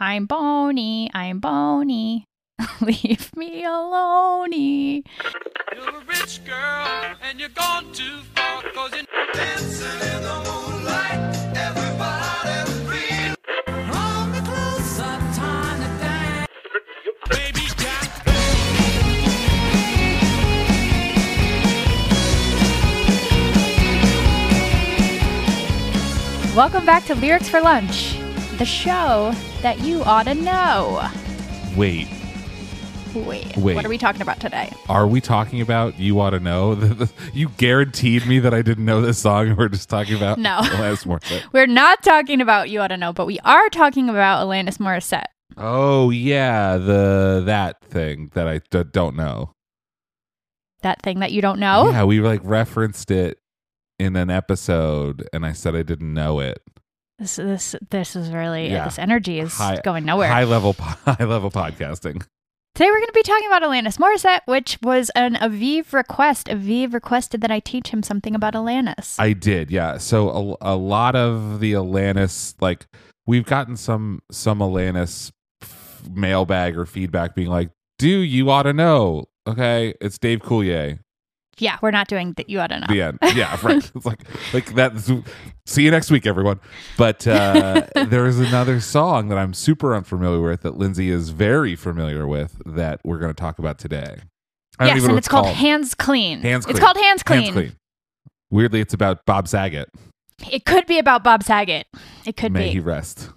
I'm bony, I'm bony. Leave me alone. You're a rich girl and you're gone too far cause you're dancing in the moonlight. Free. Hold me closer, time to dance. Baby Welcome back to Lyrics for Lunch, the show that you ought to know. Wait, Wait, Wait. what are we talking about today? are we talking about You Ought to Know? you guaranteed me that I didn't know this song and we're just talking about No. Alanis Morissette. We're not talking about You Ought to Know, but we are talking about Alanis Morissette. Oh, yeah, the that thing that I d- don't know. That thing that you don't know? Yeah, we like referenced it in an episode and I said I didn't know it. This this this is really uh, Yeah. this energy is High- going nowhere. High level high level podcasting. Today we're going to be talking about Alanis Morissette, which was an Aviv request. Aviv requested that I teach him something about Alanis. I did, yeah. So a, a lot of the Alanis, like we've gotten some some Alanis mailbag or feedback being like, "Do you ought to know?" Okay, it's Dave Coulier. Yeah, we're not doing that. You ought to know. The end. Yeah, right. It's like like that. See you next week, everyone. But uh, there is another song that I'm super unfamiliar with that Lindsay is very familiar with that we're going to talk about today. Yes, and know it's what called Hands Clean. Hands Clean. It's called Hands Clean. Hands clean. Weirdly, it's about Bob Saget. It could be about Bob Saget. It could May be. he rest.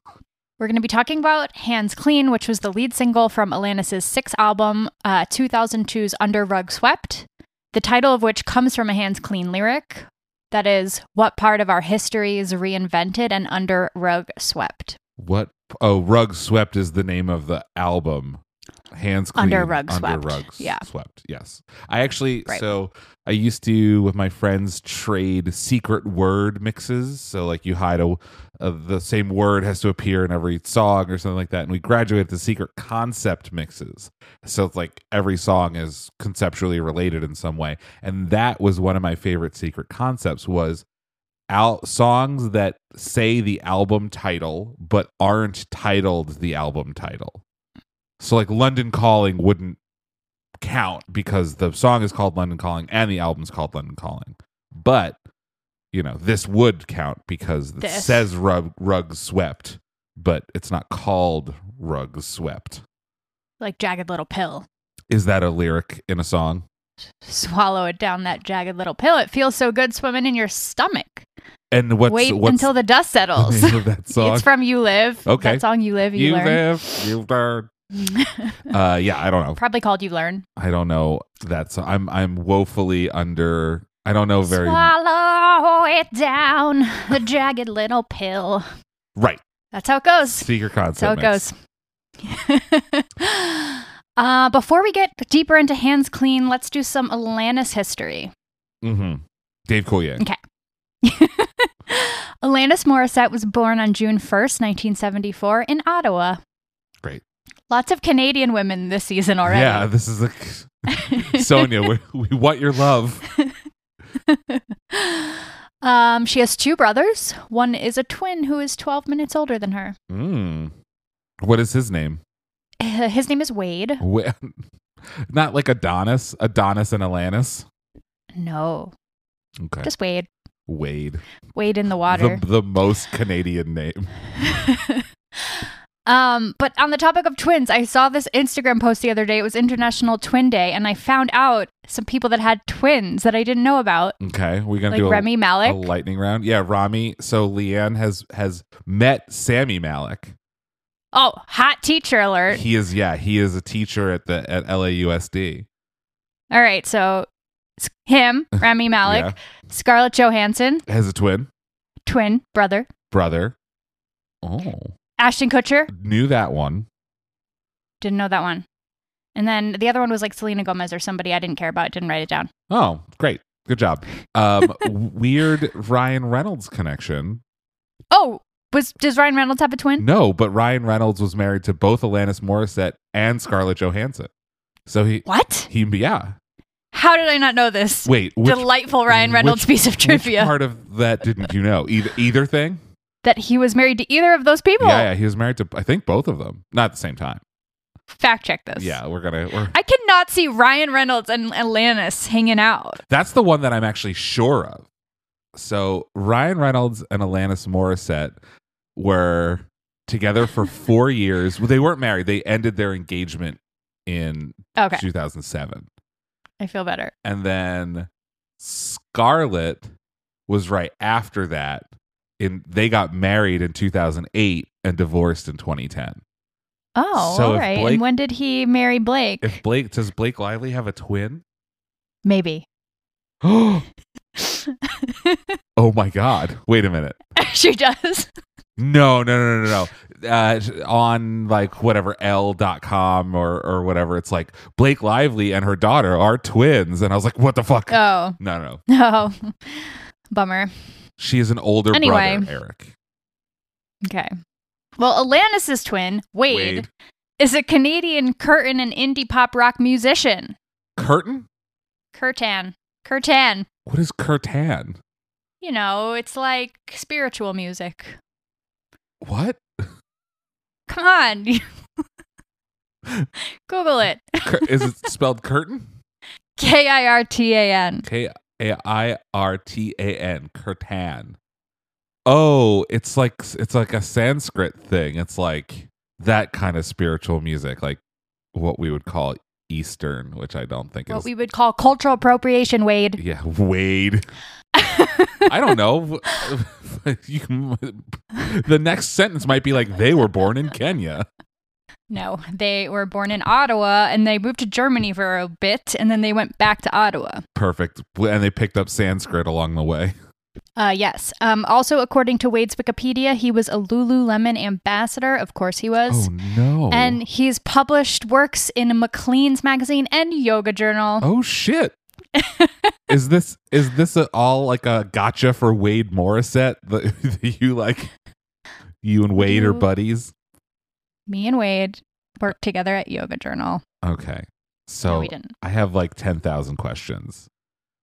We're going to be talking about Hands Clean, which was the lead single from Alanis' sixth album, uh, 2002's Under Rug Swept, the title of which comes from a Hands Clean lyric. That is, what part of our history is reinvented and under rug swept? What? Oh, Rug Swept is the name of the album. Hands clean, Under Rug under Swept. rugs Yeah. swept. Yes, I actually. Right. So I used to with my friends trade secret word mixes. So like you hide a, uh, the same word has to appear in every song or something like that. And we graduated to secret concept mixes. So it's like every song is conceptually related in some way. And that was one of my favorite secret concepts was al- songs that say the album title but aren't titled the album title. So like London Calling wouldn't count because the song is called London Calling and the album's called London Calling. But you know, this would count because it This. says rug, rug swept, but it's not called rug swept. Like Jagged Little Pill. Is that a lyric in a song? Swallow it down that jagged little pill. It feels so good swimming in your stomach. And what's Wait what's until the dust settles. name of that song? It's from You Live. Okay. That song You Live, You, you Learn. live, you learn. Uh, yeah, I don't know. Probably called You Learn. I don't know. That's I'm I'm woefully under. I don't know very Swallow it down, the jagged little pill. right. That's how it goes. That's concept. how it mix. goes. uh, before we get deeper into hands clean, let's do some Alanis history. Mm-hmm. Dave Coulier. Okay. Alanis Morissette was born on June 1st, 1974, in Ottawa. Lots of Canadian women this season already. Yeah, this is a Sonia. we, we want your love. um, she has two brothers. One is a twin who is 12 minutes older than her. Mm. What is his name? Uh, His name is Wade. Wa- Not like Adonis. Adonis and Alanis. No, Okay. just Wade. Wade. Wade in the water. The, the most Canadian name. Um, but on the topic of twins, I saw this Instagram post the other day. It was International Twin Day, and I found out some people that had twins that I didn't know about, Okay, we're gonna like do a, Remy a Malik. lightning round. Yeah, Rami. So Leanne has has met Sami Malek. oh, hot teacher alert! He is yeah, he is a teacher at the at LAUSD. All right, so it's him, Rami Malek, Yeah. Scarlett Johansson, Has a twin twin brother, brother. Oh, Ashton Kutcher. knew that one. Didn't know that one. And then the other one was like Selena Gomez or somebody I didn't care about. Didn't write it down. Oh, great. Good job. Um, weird Ryan Reynolds connection. Oh, was does Ryan Reynolds have a twin? No, but Ryan Reynolds was married to both Alanis Morissette and Scarlett Johansson. So he, What? he, yeah. How did I not know this? Wait, which, Delightful Ryan Reynolds which- piece of trivia. part of that didn't you know? Either either thing. That he was married to either of those people. Yeah, yeah, he was married to I think both of them, not at the same time. Fact check this. Yeah, we're gonna. We're, I cannot see Ryan Reynolds and Alanis hanging out. that's the one that I'm actually sure of. So Ryan Reynolds and Alanis Morissette were together for four years. Well, they weren't married. They ended their engagement in Okay, 2007, I feel better. and then Scarlett was right after that. In they got married in 2008 and divorced in 2010. Oh, So all right. Blake- and when did he marry Blake? If Blake does Blake Lively have a twin? Maybe. oh my god! Wait a minute. she does. No, no, no, no, no. Uh, on like whatever L.com or or whatever, it's like Blake Lively and her daughter are twins, and I was like, what the fuck? Oh, no, no, no. Bummer. She is an older Anyway. brother, Eric. Okay. Well, Alanis' twin, Wade, Wade. is a Canadian curtain and indie pop rock musician. Curtain? Kirtan. Kirtan. What is kirtan? You know, it's like spiritual music. What? Come on. Google it. Is it spelled curtain? K I R T A N. K A I R T A N. Kirtan. Oh, it's like it's like a Sanskrit thing. It's like that kind of spiritual music, like what we would call Eastern, which I don't think What is. we would call cultural appropriation, Wade. yeah, Wade. I don't know. you the next sentence might be like they were born in Kenya. No, they were born in Ottawa and they moved to Germany for a bit and then they went back to Ottawa. Perfect. And they picked up Sanskrit along the way. Uh, yes. Um, also, according to Wade's Wikipedia, he was a Lululemon ambassador. Of course, he was. Oh no. And he's published works in Maclean's magazine and Yoga Journal. Oh shit. is this is this a, all like a gotcha for Wade Morissette? The, you like you and Wade are buddies? Me and Wade worked together at Yoga Journal. Okay. no, So we didn't. I have like 10,000 questions.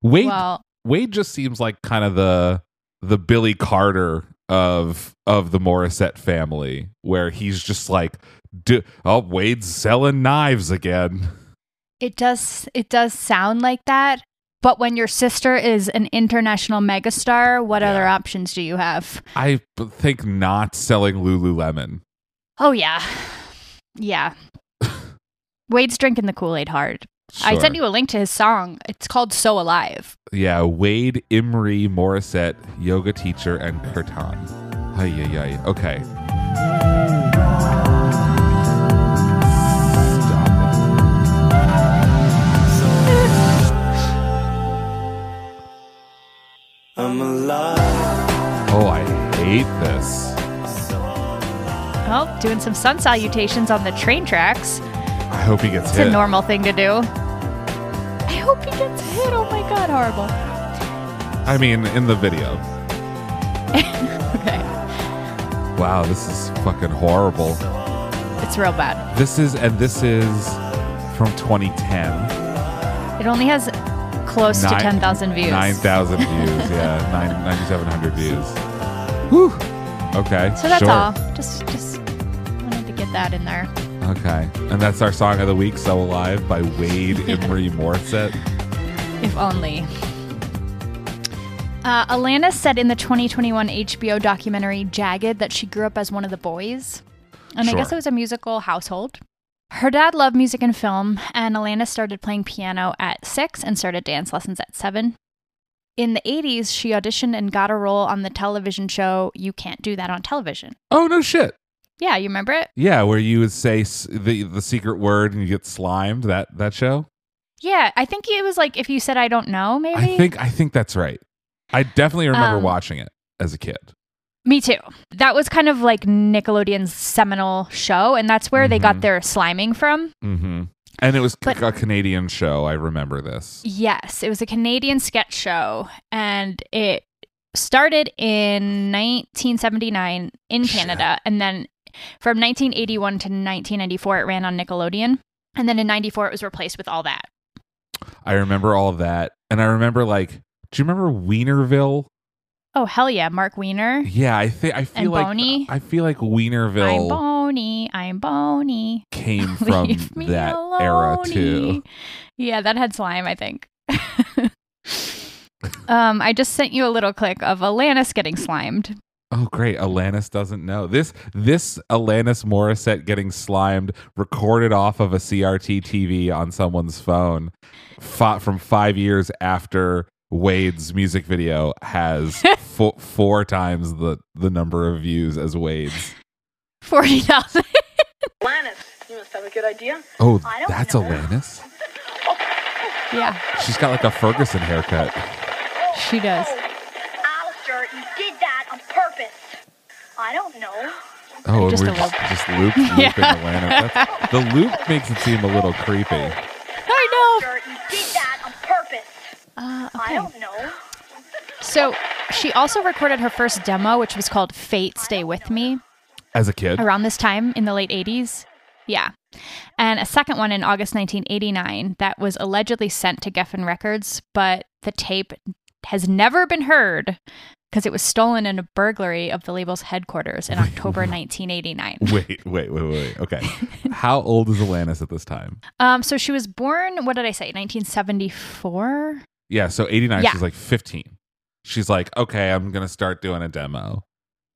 Wade Well, Wade just seems like kind of the the Billy Carter of of the Morissette family where he's just like oh Wade's selling knives again. it does. It does sound like that. But when your sister is an international megastar, what Yeah. other options do you have? I think not selling Lululemon. Oh yeah, yeah. Wade's drinking the Kool Aid hard. I sent you a link to his song. It's called "So Alive." Yeah, Wade Imre Morissette, yoga teacher and kirtan. Ay, ay, ay. Okay. I'm alive. Oh, I hate this. Well, doing some sun salutations on the train tracks. I hope he gets It's hit. It's a normal thing to do. I hope he gets hit. Oh my god, horrible. I mean, in the video. Okay, Wow, this is fucking horrible. it's real bad. This is, and this is from 2010. It only has close to Nine- 10,000 views. 9,000 views. Yeah, nine- 9,700 views. Whew. Okay. So that's sure. all. Just, just wanted to get that in there. Okay. And that's our song of the week, So Alive by Wade Imre Morissette. If only. Uh, Alana said in the 2021 HBO documentary Jagged that she grew up as one of the boys. And I guess it was a musical household. Her dad loved music and film, and Alana started playing piano at six and started dance lessons at seven. In the 80s, she auditioned and got a role on the television show You Can't Do That on Television. Oh, no shit. Yeah, you remember it? Yeah, where you would say s- the the secret word and you get slimed. That that show. Yeah, I think it was like if you said I don't know, maybe. I think I think that's right. I definitely remember Um, watching it as a kid. Me too. That was kind of like Nickelodeon's seminal show, and that's where they got Mhm. their sliming from. Mm-hmm. And it was But- a Canadian show. I remember this. Yes, it was a Canadian sketch show, and it started in 1979 in Shit. Canada, and then from 1981 to 1994, it ran on Nickelodeon, and then in '94 it was replaced with all that. I remember all of that, and I remember like, do you remember Weinerville? Oh hell yeah, Marc Weiner. Yeah, I think I feel And like Boney? I feel like Weinerville. I'm bony. I'm bony. came from that era too. Yeah, that had slime, I think. um, I just sent you a little clip of Alanis getting slimed. Oh great, Alanis doesn't know. This this Alanis Morissette getting slimed recorded off of a CRT TV on someone's phone fought from 5 years after Wade's music video has fo- four times the the number of views as Wade's. Forty thousand. Lannis, you must have a good idea. Oh, that's know. Alanis. yeah, She's got like a Ferguson haircut. she does. I don't know. Oh, Just and we're just, loop. just loop, looping Yeah. Alanis. That's, the loop makes it seem a little creepy. I know. You did that on purpose. Uh, I okay. don't know. So she also recorded her first demo, which was called "Fate Stay with Me." As a kid, around this time in the late 80s. Yeah. And a second one in August 1989 that was allegedly sent to Geffen Records, but the tape has never been heard because it was stolen in a burglary of the label's headquarters in October 1989. Wait, wait, wait, wait. Okay. How old is Alanis at this time? Um, so she was born, what did I say, 1974? Yeah, so 89, Yeah. she's like 15. She's like, okay, I'm going to start doing a demo.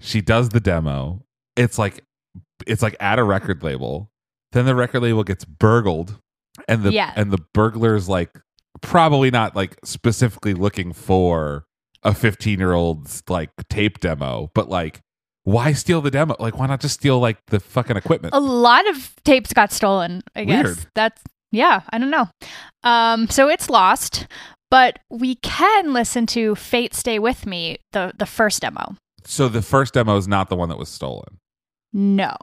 She does the demo. It's like, it's like at a record label. Then the record label gets burgled. And the, Yeah. and the burglar's like, probably not like specifically looking for a 15 year old's like tape demo, but like, why steal the demo? Like, why not just steal like the fucking equipment? A lot of tapes got stolen, I guess. Weird. That's yeah, I don't know. Um, so it's lost, but we can listen to Fate Stay With Me, the the first demo. So the first demo is not the one that was stolen. No.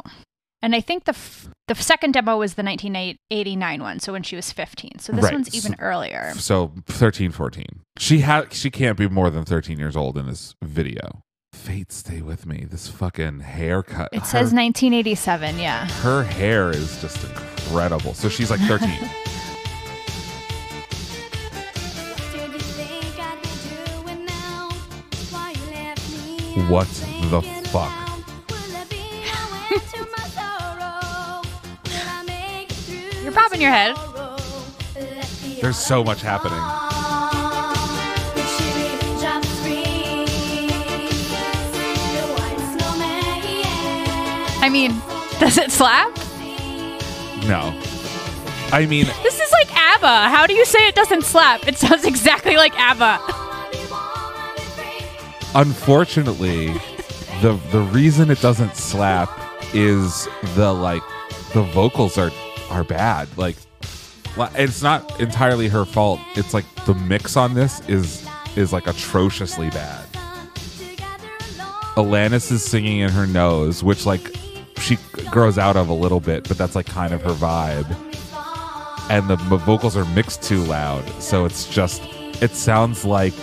And I think the f- the second demo was the 1989 one, so when she was 15. So this Right. one's even earlier. So 13, 14. She ha- she can't be more than 13 years old in this video. Fate stay with me. This fucking haircut. It her, says 1987, yeah. her hair is just incredible. So she's like 13. What the fuck? You're bobbing your head. There's so much happening. I mean, does it slap? No. I mean, This is like ABBA. How do you say it doesn't slap? It sounds exactly like ABBA. unfortunately, the the reason it doesn't slap is the like the vocals are are bad. Like it's not entirely her fault. It's like the mix on this is is like atrociously bad. Alanis is singing in her nose, which like she grows out of a little bit, but that's like kind of her vibe. And the vocals are mixed too loud, so it's just it sounds like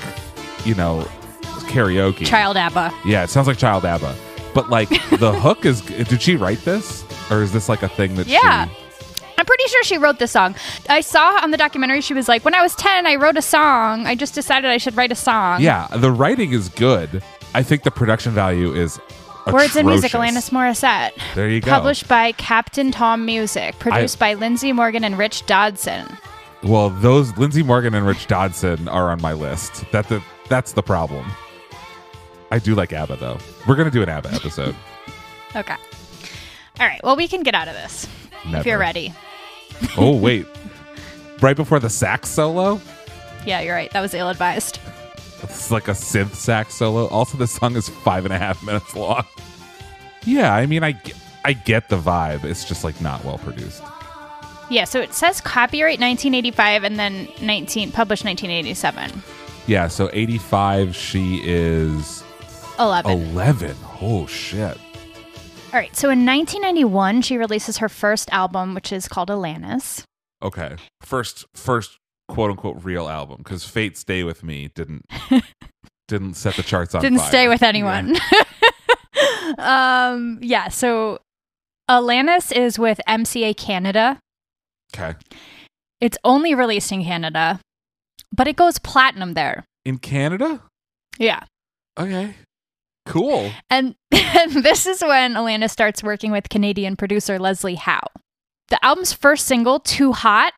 you know karaoke. Child ABBA. Yeah, it sounds like Child ABBA. But like the hook is did she write this? Or is this like a thing that Yeah. she I'm pretty sure she wrote this song. I saw on the documentary she was like, when I was 10, I wrote a song. I just decided I should write a song. Yeah, the writing is good. I think the production value is Words and music. Alanis Morissette. There you go. Published by Captain Tom Music. Produced by Lindsey Morgan and Rich Dodson. Well, those Lindsey Morgan and Rich Dodson are on my list. That the that's the problem. I do like ABBA though. We're gonna do an ABBA episode. Okay. All right. Well, we can get out of this if you're ready. Oh wait, right before the sax solo, Yeah, you're right. That was ill advised. it's like a synth sax solo. Also, the song is five and a half minutes long. Yeah, I mean, I I get the vibe. It's just like not well produced. Yeah, so it says copyright 1985 and then 19 published 1987. Yeah, so eighty five. She is 11. eleven. Oh shit. All right. So in 1991, she releases her first album, which is called Alanis. Okay. First first quote unquote real album because Fate Stay With Me didn't didn't set the charts on Didn't fire. stay with anyone. um, yeah. So Alanis is with MCA Canada. Okay. It's only released in Canada, but it goes platinum there. In Canada? Yeah. Okay. Cool. And, and this is when Alana starts working with Canadian producer Leslie Howe. The album's first single, Too Hot,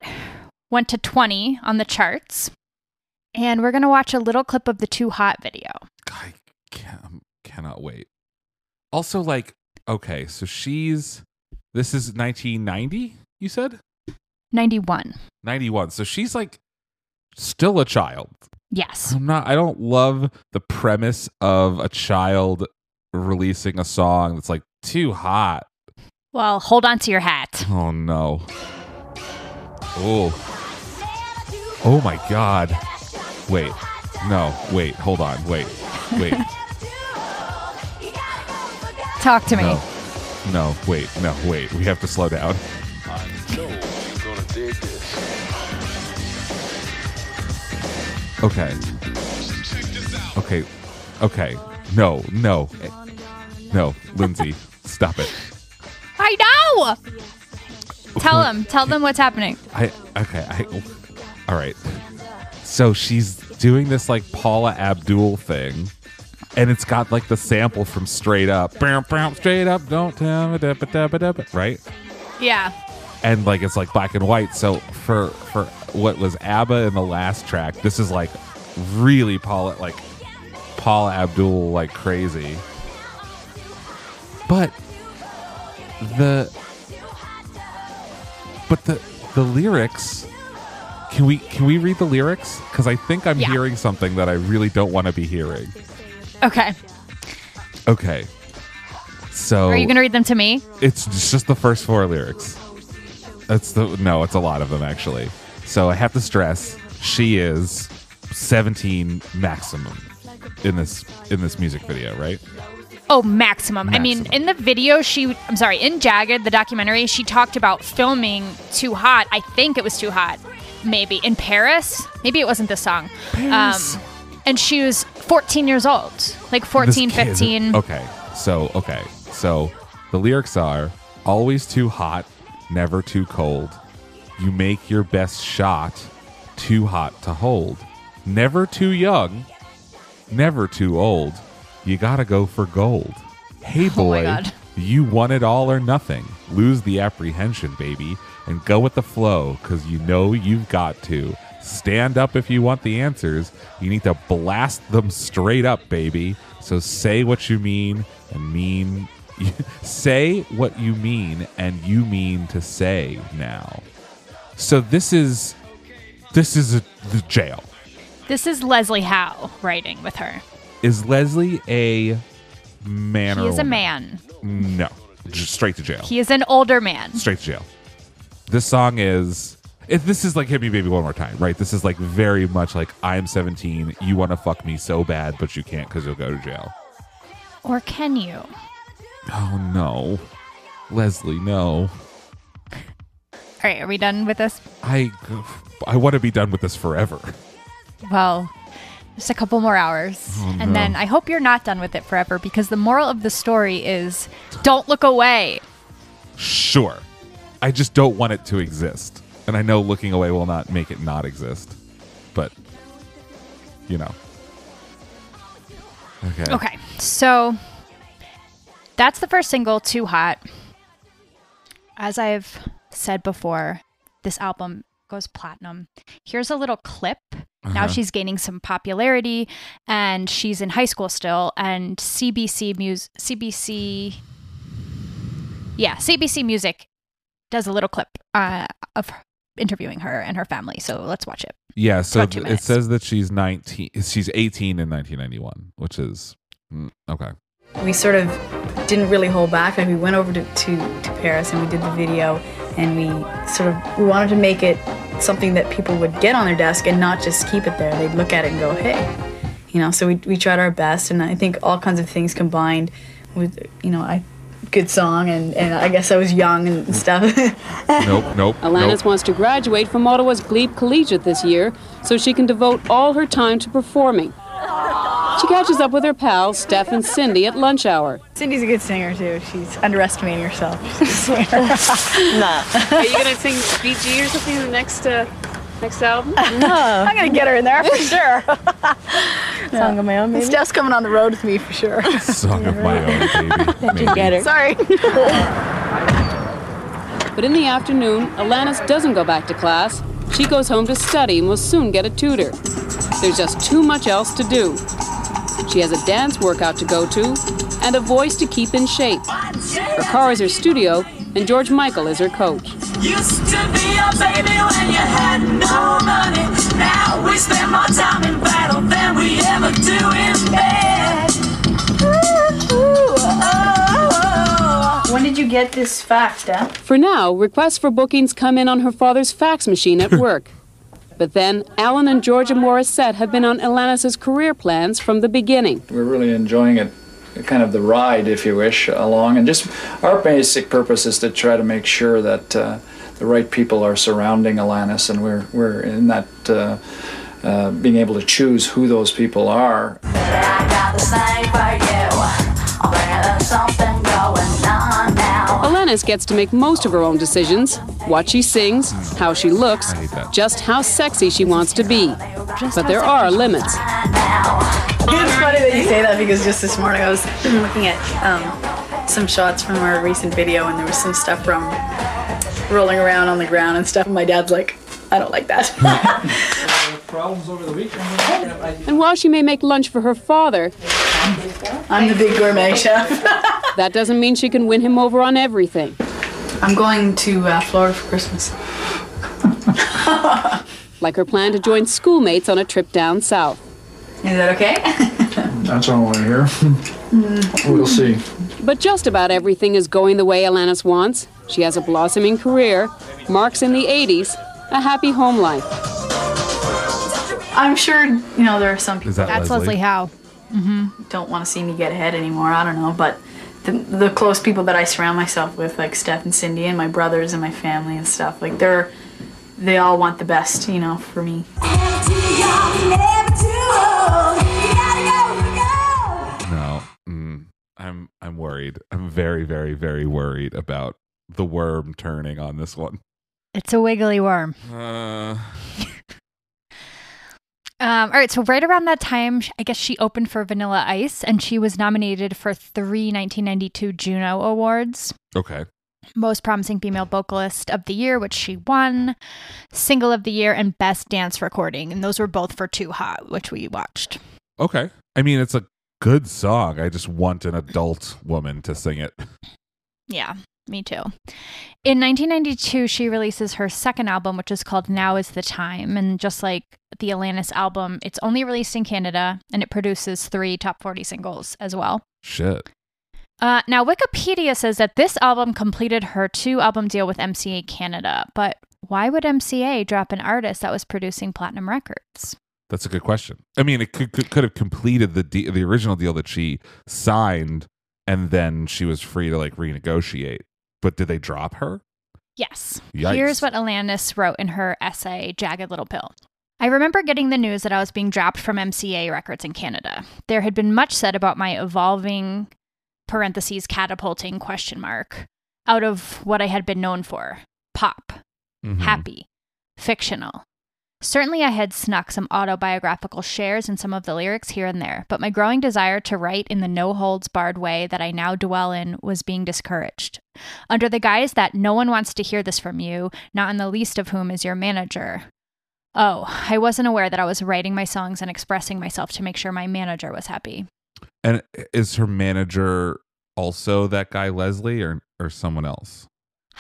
went to 20 on the charts. And we're going to watch a little clip of the Too Hot video. I can't, um, cannot wait. Also, like, okay, so she's this is 1990. You said 91. 91. So she's like still a child. Yes. I'm not. I don't love the premise of a child releasing a song that's like too hot. Well, hold on to your hat. Oh no. Oh. Oh my god. Wait. No. Wait. Hold on. Wait. Wait. Talk to me. No. No. Wait. No. Wait. We have to slow down. Okay. Okay. Okay. No. No. No. Lindsay, stop it. I know. Tell them. Tell them what's happening. I okay. I all right. So she's doing this like Paula Abdul thing, and it's got like the sample from Straight Up, Bam, bam, Straight Up, don't tell me, da, ba, da, ba, da, ba, right? Yeah. And like it's like black and white. So for for what was ABBA in the last track, this is like really Paul like Paul Abdul like crazy. But the but the the lyrics can we can we read the lyrics because i think i'm Yeah. hearing something that i really don't want to be hearing Okay. okay so Are you going to read them to me? it's just the first four lyrics that's the no it's a lot of them actually so i have to stress she is 17 maximum in this in this music video right Oh, maximum. I mean, in the video, she, I'm sorry, in Jagged, the documentary, she talked about filming Too Hot. I think it was Too Hot, maybe, in Paris. Maybe it wasn't this song. Paris. Um, and she was 14 years old, like 14, kid- 15. Okay. So, okay. So the lyrics are always too hot, never too cold. You make your best shot, too hot to hold. Never too young, never too old. You gotta go for gold. Hey, Oh boy, God. you want it all or nothing. Lose the apprehension, baby, and go with the flow, because you know you've got to. Stand up if you want the answers. You need to blast them straight up, baby. So say what you mean and mean. say what you mean and you mean to say now. So this is this is a, the jail. This is Leslie Howe writing with her. Is Leslie a man He or is a man. No, just straight to jail. He is an older man. straight to jail. This song is. If this is like "Hit Me, Baby, One More Time," right? This is like very much like I'm 17. You want to fuck me so bad, but you can't because you'll go to jail. Or can you? Oh no, Leslie, no. All right, are we done with this? I I want to be done with this forever. Well, just a couple more hours. Oh, and then I hope you're not done with it forever because the moral of the story is don't look away. Sure, I just don't want it to exist, and I know looking away will not make it not exist, but you know. Okay. Okay, so that's the first single, Too Hot. As I've said before, this album goes platinum. Here's a little clip. Now Uh-huh. she's gaining some popularity and she's in high school still and CBC Music CBC Yeah, CBC Music does a little clip uh, of interviewing her and her family. So let's watch it. Yeah, so th- it says that she's 19 she's 18 in 1991, which is mm, okay. we sort of didn't really hold back. Like we went over to, to, to Paris and we did the video and we sort of we wanted to make it something that people would get on their desk and not just keep it there. They'd look at it and go, hey. You know, so we, we tried our best and I think all kinds of things combined with, you know, I good song and, and I guess I was young and stuff. Nope, nope. Alanis nope. wants to graduate from Ottawa's Glebe Collegiate this year so she can devote all her time to performing. She catches up with her pals, Steph and Cindy, at lunch hour. Cindy's a good singer too. She's underestimating herself. I swear. Are you going to sing BG or something in the next uh, Next album? No. I'm gonna get her in there for sure. Song of my own, maybe. Steph's coming on the road with me for sure. Song of my own, baby. You get her. Sorry. But in the afternoon, Alanis doesn't go back to class. She goes home to study and will soon get a tutor. There's just too much else to do. She has a dance workout to go to and a voice to keep in shape. Her car is her studio, and George Michael is her coach. Used to be a baby when you had no money. Now we spend more time in battle than we ever do in bed. Get this fax, Steph? For now, requests for bookings come in on her father's fax machine at work. but then, Alan and Georgia Morissette have been on Alanis' career plans from the beginning. We're really enjoying it, kind of the ride, if you wish, along. And just our basic purpose is to try to make sure that uh, the right people are surrounding Alanis, and we're we're in that uh, uh, being able to choose who those people are. Now. Alanis gets to make most of her own decisions what she sings, how she looks, I hate that. just how sexy she wants to be. But there are limits. It's funny that you say that because just this morning I was looking at um, some shots from our recent video and there was some stuff from rolling around on the ground and stuff. And my dad's like, I don't like that. Problems over the weekend. And while she may make lunch for her father, I'm the big gourmet chef. that doesn't mean she can win him over on everything. I'm going to uh, Florida for Christmas. Like her plan to join schoolmates on a trip down south. Is that okay? That's all I want to hear. we'll see. But just about everything is going the way Alanis wants. She has a blossoming career, marks in the 80s, a happy home life. I'm sure, you know, there are some people Is that That's Leslie? Leslie Howe. don't want to see me get ahead anymore. I don't know, but the, the close people that I surround myself with, like Steph and Cindy and my brothers and my family and stuff, like they're they all want the best, you know, for me. No, mm, I'm I'm worried. I'm very, very, very worried about the worm turning on this one. It's a wiggly worm. Uh, Um, all right, so right around that time, I guess she opened for Vanilla Ice, and she was nominated for three 1992 Juno Awards. okay. Most Promising Female Vocalist of the Year, which she won, Single of the Year, and Best Dance Recording. And those were both for Too Hot, which we watched. Okay. I mean, it's a good song. I just want an adult woman to sing it. Yeah, me too. In 1992, she releases her second album, which is called Now Is the Time. And just like the Alanis album, it's only released in Canada and it produces three top 40 singles as well. Shit. Uh, now, Wikipedia says that this album completed her two album deal with MCA Canada, but why would MCA drop an artist that was producing platinum records? That's a good question. I mean, it could could, could have completed the de- the original deal that she signed, and then she was free to like renegotiate. But did they drop her? Yes. Yikes. Here's what Alanis wrote in her essay, Jagged Little Pill. I remember getting the news that I was being dropped from MCA Records in Canada. There had been much said about my evolving, parentheses, catapulting, question mark, out of what I had been known for pop, Mhm. happy, fictional. Certainly, I had snuck some autobiographical shares in some of the lyrics here and there, but my growing desire to write in the no holds barred way that I now dwell in was being discouraged. Under the guise that no one wants to hear this from you, not in the least of whom is your manager. Oh, I wasn't aware that I was writing my songs and expressing myself to make sure my manager was happy. And is her manager also that guy Leslie or or someone else?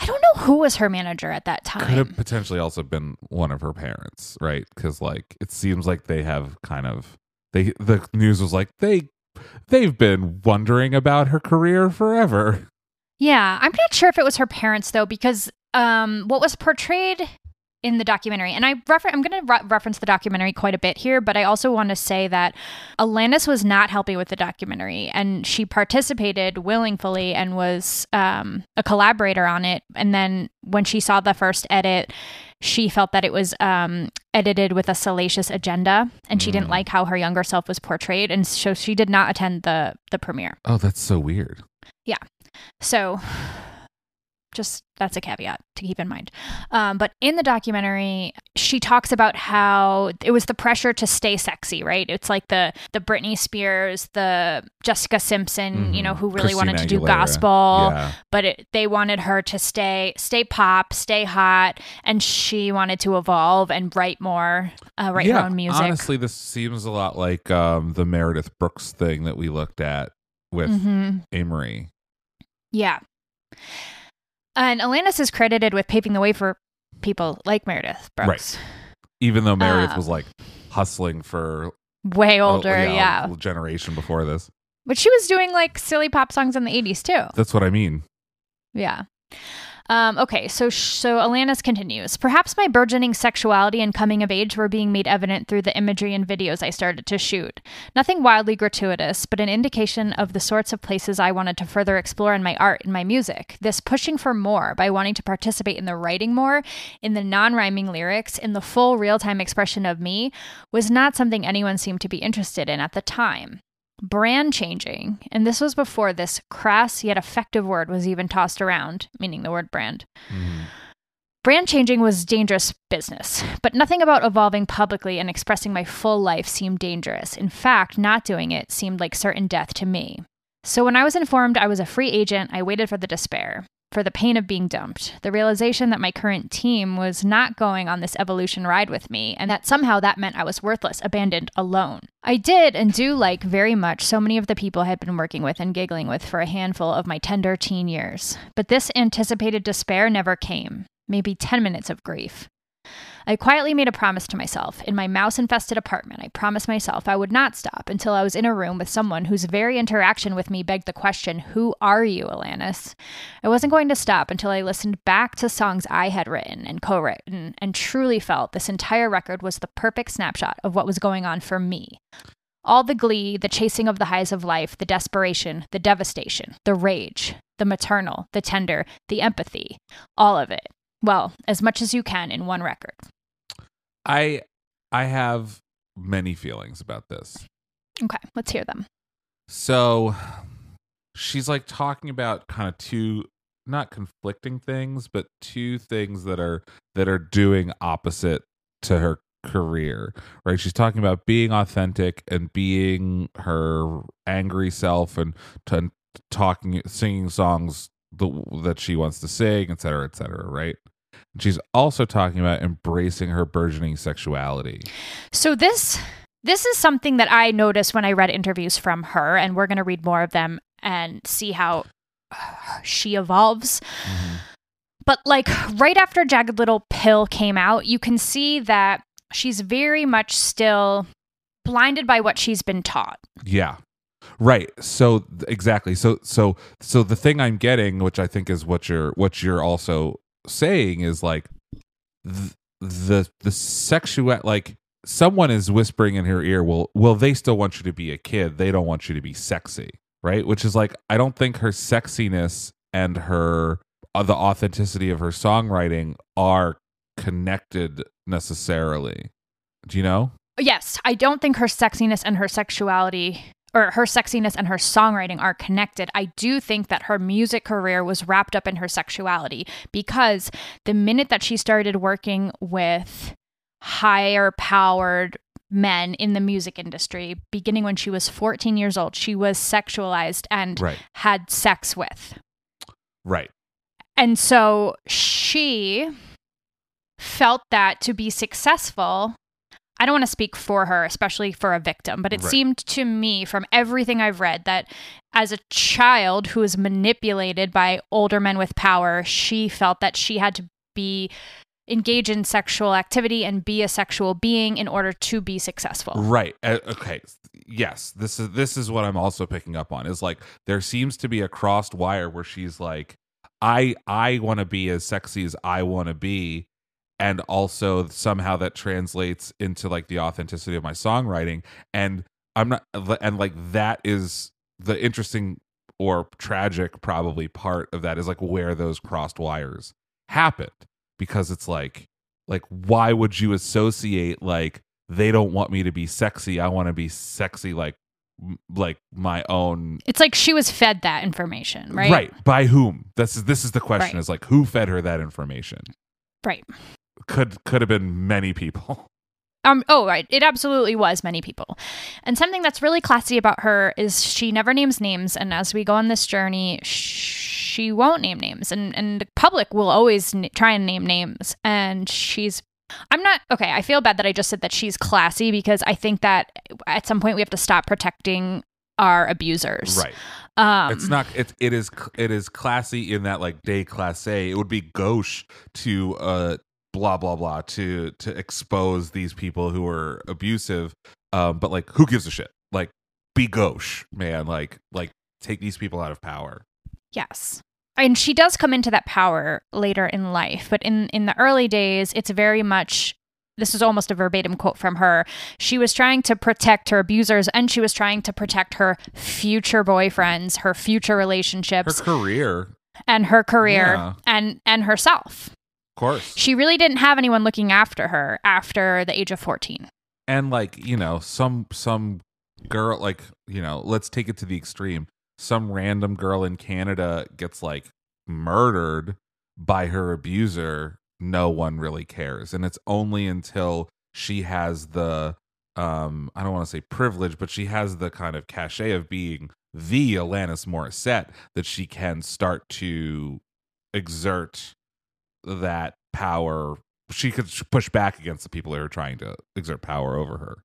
I don't know who was her manager at that time. Could have potentially also been one of her parents, right? Because like it seems like they have kind of they the news was like they they've been wondering about her career forever. Yeah, I'm not sure if it was her parents though, because um, what was portrayed in the documentary, and I refer- I'm going to re- reference the documentary quite a bit here, but I also want to say that Alanis was not helping with the documentary, and she participated willingly and was um, a collaborator on it. And then when she saw the first edit, she felt that it was um, edited with a salacious agenda, and she didn't like how her younger self was portrayed, and so she did not attend the the premiere. Oh, that's so weird. Yeah. So Just that's a caveat to keep in mind. Um, but in the documentary, she talks about how it was the pressure to stay sexy, right? It's like the the Britney Spears, the Jessica Simpson, you know, who really wanted to Christina do Aguilera. gospel, Yeah. but it, they wanted her to stay stay pop, stay hot, and she wanted to evolve and write more, uh, write her own music. Honestly, this seems a lot like um, the Meredith Brooks thing that we looked at with Mhm. Amory. Yeah. And Alanis is credited with paving the way for people like Meredith Brooks. Even though Meredith Um, was like hustling for Way older, a yeah. generation before this. But she was doing like silly pop songs in the 80s too. That's what I mean. Yeah. Um, okay, so so Alanis continues. Perhaps my burgeoning sexuality and coming of age were being made evident through the imagery and videos I started to shoot. Nothing wildly gratuitous, but an indication of the sorts of places I wanted to further explore in my art and my music. This pushing for more by wanting to participate in the writing more, in the non-rhyming lyrics, in the full real-time expression of me, was not something anyone seemed to be interested in at the time brand changing, and this was before this crass yet effective word was even tossed around, meaning the word brand. Mm-hmm. Brand changing was dangerous business, but nothing about evolving publicly and expressing my full life seemed dangerous. In fact, not doing it seemed like certain death to me. So when I was informed I was a free agent, I waited for the despair, for the pain of being dumped, the realization that my current team was not going on this evolution ride with me, and that somehow that meant I was worthless, abandoned, alone. I did and do like very much so many of the people I had been working with and giggling with for a handful of my tender teen years. But this anticipated despair never came. Maybe 10 minutes of grief. I quietly made a promise to myself. In my mouse infested apartment, I promised myself I would not stop until I was in a room with someone whose very interaction with me begged the question, Who are you, Alanis? I wasn't going to stop until I listened back to songs I had written and co written and truly felt this entire record was the perfect snapshot of what was going on for me. All the glee, the chasing of the highs of life, the desperation, the devastation, the rage, the maternal, the tender, the empathy, all of it. Well, as much as you can in one record. I I have many feelings about this. Okay, let's hear them. So she's like talking about kind of two not conflicting things, but two things that are that are doing opposite to her career. Right? She's talking about being authentic and being her angry self and to, talking singing songs the, that she wants to sing, et cetera, et cetera, right? And she's also talking about embracing her burgeoning sexuality. So this this is something that I noticed when I read interviews from her, and we're going to read more of them and see how uh, she evolves. But like right after Jagged Little Pill came out, you can see that she's very much still blinded by what she's been taught. Yeah. Right. So exactly. So so so the thing I'm getting, which I think is what you're what you're also saying is like th- the the sexual like someone is whispering in her ear, well well they still want you to be a kid. They don't want you to be sexy, right? Which is like I don't think her sexiness and her uh, the authenticity of her songwriting are connected necessarily. Do you know? Yes, I don't think her sexiness and her sexuality or her sexiness and her songwriting are connected. I do think that her music career was wrapped up in her sexuality because the minute that she started working with higher powered men in the music industry, beginning when she was 14 years old, she was sexualized and Right. had sex with. Right. And so she felt that to be successful, I don't want to speak for her, especially for a victim, but it Right. seemed to me from everything I've read that as a child who was manipulated by older men with power, she felt that she had to be engage in sexual activity and be a sexual being in order to be successful. Right. Uh, okay. Yes. This is this is what I'm also picking up on. Is like there seems to be a crossed wire where she's like, I I want to be as sexy as I want to be, and also somehow that translates into like the authenticity of my songwriting. And I'm not and like that is the interesting or tragic probably part of that is like where those crossed wires happened because it's like like why would you associate like they don't want me to be sexy i want to be sexy like like my own It's like she was fed that information, right? right by whom this is this is the question Right. is like who fed her that information Right. Could could have been many people Um, oh, right. It absolutely was many people. And something that's really classy about her is she never names names. And as we go on this journey, she won't name names. And, and the public will always n- try and name names. And she's. I'm not. Okay, I feel bad that I just said that she's classy because I think that at some point we have to stop protecting our abusers. right Um, it's not it, it is. It is classy in that like day classe it would be gauche to uh blah blah blah to to expose these people who are abusive um but like who gives a shit like be gauche man like like take these people out of power Yes. And she does come into that power later in life, but in in the early days, it's very much this is almost a verbatim quote from her. She was trying to protect her abusers and she was trying to protect her future boyfriends, her future relationships, her career and her career Yeah. and and herself. Of course. She really didn't have anyone looking after her after the age of 14. and like you know some some girl like you know let's take it to the extreme. Some random girl in canada gets like murdered by her abuser. No one really cares. And it's only until she has the um i don't want to say privilege but she has the kind of cachet of being the alanis morissette that she can start to exert that power she could push back against the people that are trying to exert power over her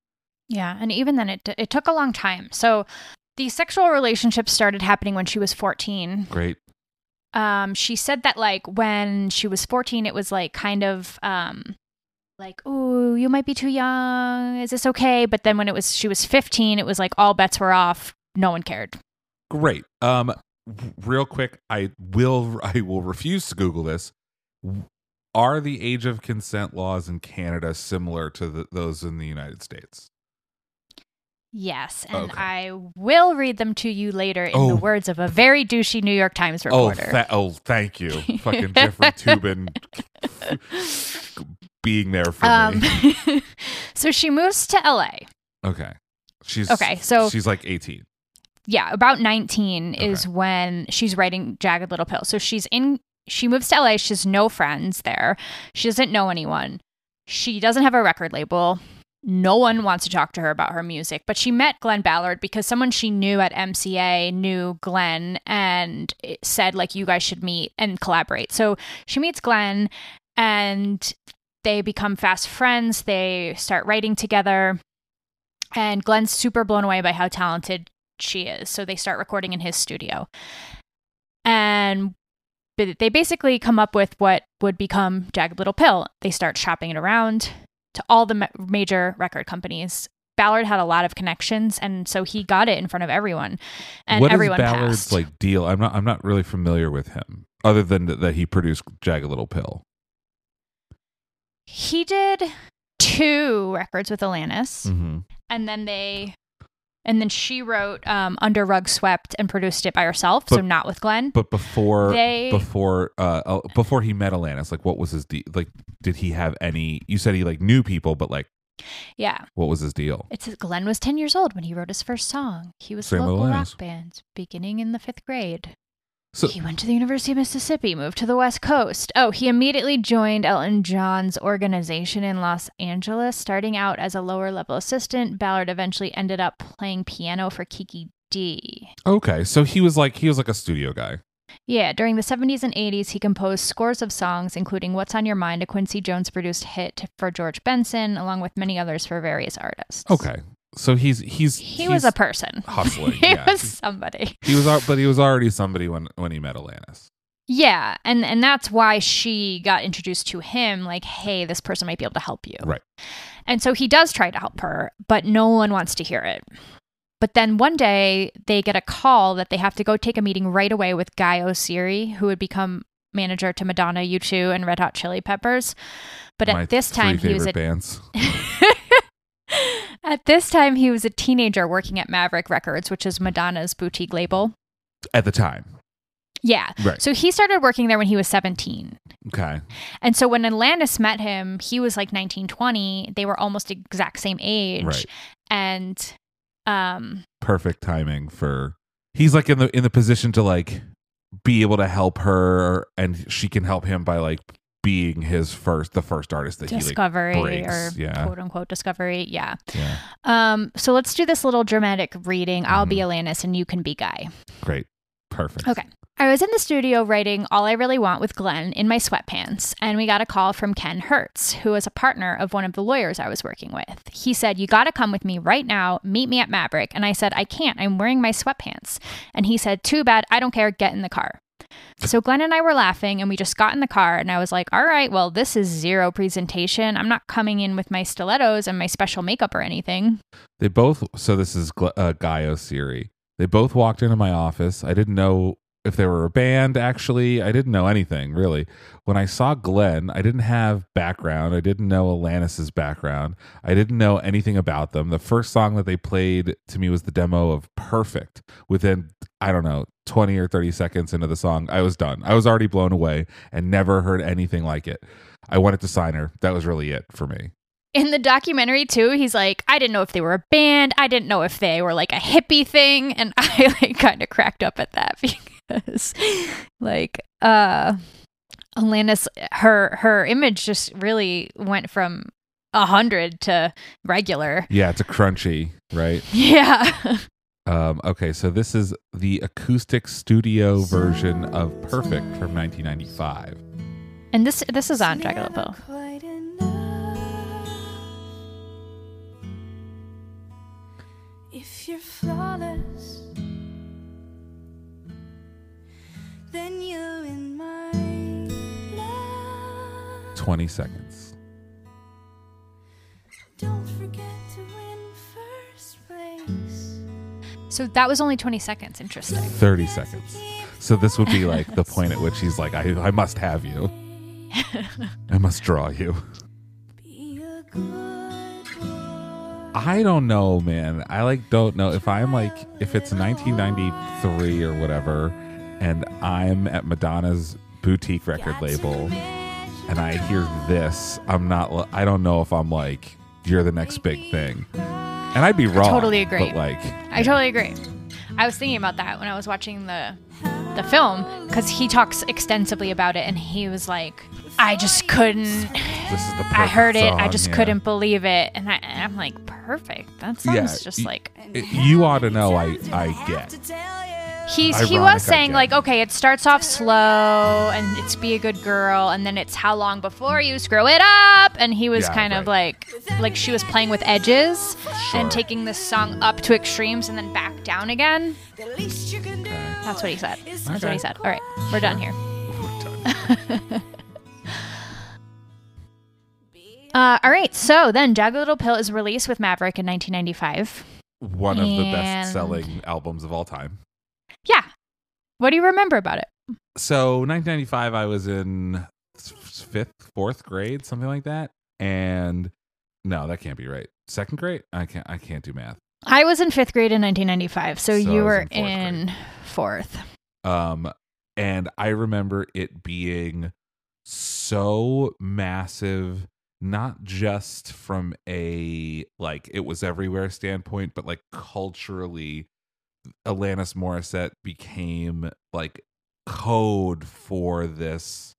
Yeah, and even then it it took a long time. So the sexual relationships started happening when she was 14. great um she said that like when she was 14 it was like kind of um like oh you might be too young is this okay but then when it was she was 15 it was like all bets were off no one cared Great. Um, real quick, I will I will refuse to Google this. Are the age of consent laws in Canada similar to the, those in the United States? yes and Okay. i will read them to you later in the Oh. words of a very douchey new york times Oh, reporter oh, thank you, fucking Jeffrey Toobin, being there for um me. so she moves to la Okay, she's okay, so- she's like eighteen. yeah, about 19 is when she's writing Jagged Little Pill. So she's in, she moves to LA. She has no friends there. She doesn't know anyone. She doesn't have a record label. No one wants to talk to her about her music, but she met Glen Ballard because someone she knew at MCA knew Glen and said, like, you guys should meet and collaborate. So she meets Glen and they become fast friends. They start writing together. And Glen's super blown away by how talented she is. So they start recording in his studio. And but they basically come up with what would become Jagged Little Pill. They start shopping it around to all the ma- major record companies. Ballard had a lot of connections, and so he got it in front of everyone, and what everyone is Ballard's passed. like deal? I'm not I'm not really familiar with him, other than th- that he produced Jagged Little Pill. he did two records with Alanis, Mm-hmm. and then they, and then she wrote um, Under Rug Swept and produced it by herself, so not with Glen. But before They- before uh uh, before he met Alanis, like what was his deal? Like did he have any you said he like knew people, but like yeah, what was his deal? It says Glen was 10 years old when he wrote his first song. He was Same local rock band beginning in the fifth grade. So he went to the University of Mississippi, moved to the West Coast. Oh, he immediately joined Elton John's organization in Los Angeles, starting out as a lower level assistant. Ballard eventually ended up playing piano for Kiki Dee okay, so he was like he was like a studio guy. Yeah, during the 70s and 80s, he composed scores of songs, including What's on Your Mind, a Quincy Jones produced hit for George Benson, along with many others for various artists. Okay. So he's he's He he's was a person. hustling. he yeah. was somebody. He was but he was already somebody when when he met Alanis. Yeah, and and that's why she got introduced to him like, "Hey, this person might be able to help you." Right. And so he does try to help her, but no one wants to hear it. But then one day they get a call that they have to go take a meeting right away with Guy Oseary, who would become manager to Madonna, U2, and Red Hot Chili Peppers. But My at this time he was favorite a bands. At this time he was a teenager working at Maverick Records, which is Madonna's boutique label. At the time. Yeah. Right. So he started working there when he was 17. Okay. And so when Alanis met him, he was like 19, 20. They were almost exact same age. Right. And Um, perfect timing for he's like in the in the position to like be able to help her and she can help him by like being his first the first artist that discovery he like or yeah quote unquote discovery. Yeah. yeah Um, so let's do this little dramatic reading. I'll be Mhm. Alanis and you can be Guy. great perfect Okay. I was in the studio writing All I Really Want with Glen in my sweatpants, and we got a call from Ken Hertz, who was a partner of one of the lawyers I was working with. He said, You got to come with me right now, meet me at Maverick. And I said, I can't, I'm wearing my sweatpants. And he said, Too bad, I don't care, get in the car. So Glen and I were laughing, and we just got in the car, and I was like, All right, well, this is zero presentation. I'm not coming in with my stilettos and my special makeup or anything. They both. So this is uh, Guy Oseary. They both walked into my office. I didn't know if they were a band. Actually, I didn't know anything really. When I saw Glen, I didn't have background. I didn't know Alanis's background. I didn't know anything about them. The first song that they played to me was the demo of "Perfect." Within I don't know twenty or thirty seconds into the song, I was done. I was already blown away and never heard anything like it. I wanted to sign her. That was really it for me. in the documentary too he's like i didn't know if they were a band i didn't know if they were like a hippie thing and i like kind of cracked up at that because like uh alanis her her image just really went from a hundred to regular Yeah, it's a crunchy, right? yeah Um, okay, so this is the acoustic studio version of Perfect from 1995. and this this is on Jagged Little Pill. Quite. If you're flawless, 20 seconds. Don't forget to win first place. so that was only 20 seconds interesting 30 seconds. So this would be like the point at which he's like, I, I must have you. I must draw you. Be a good. I don't know, man. I like don't know if I'm like if it's 1993 or whatever, and I'm at Madonna's boutique record label, and I hear this. I'm not. I don't know if I'm like you're the next big thing, and I'd be wrong. I totally agree. But like, I totally agree. I was thinking about that when I was watching the the film because he talks extensively about it, and he was like, "I just couldn't. this is the. I heard it. I just yeah. couldn't believe it." And, I, and I'm like, "Perfect. That sounds Yeah, just y- like." It- you ought to know. I I get. He's he ironic, I was saying like, okay, it starts off slow and it's be a good girl, and then it's how long before you screw it up, and he was Yeah, kind of like, like she was playing with edges Sure. and taking the song up to extremes and then back down again. The least you can do That's what he said. That's what he said. All right, we're done here. Uh, all right, so then Jagged Little Pill is released with Maverick in 1995. One of the best-selling albums of all time. What do you remember about it? so 1995 i was in fifth fourth grade something like that. And no that can't be right. Second grade? I can't i can't do math. I was in fifth grade in 1995, so, So you were in fourth in fourth. um and i remember it being so massive not just from a like it was everywhere standpoint but like culturally alanis morissette became like code for this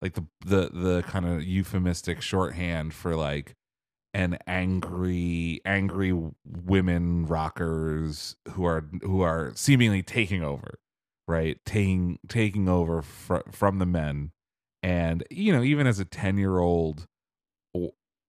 like the the the kind of euphemistic shorthand for like an angry angry women rockers who are who are seemingly taking over right? Taking taking over fr- from the men. And you know even as a 10 year old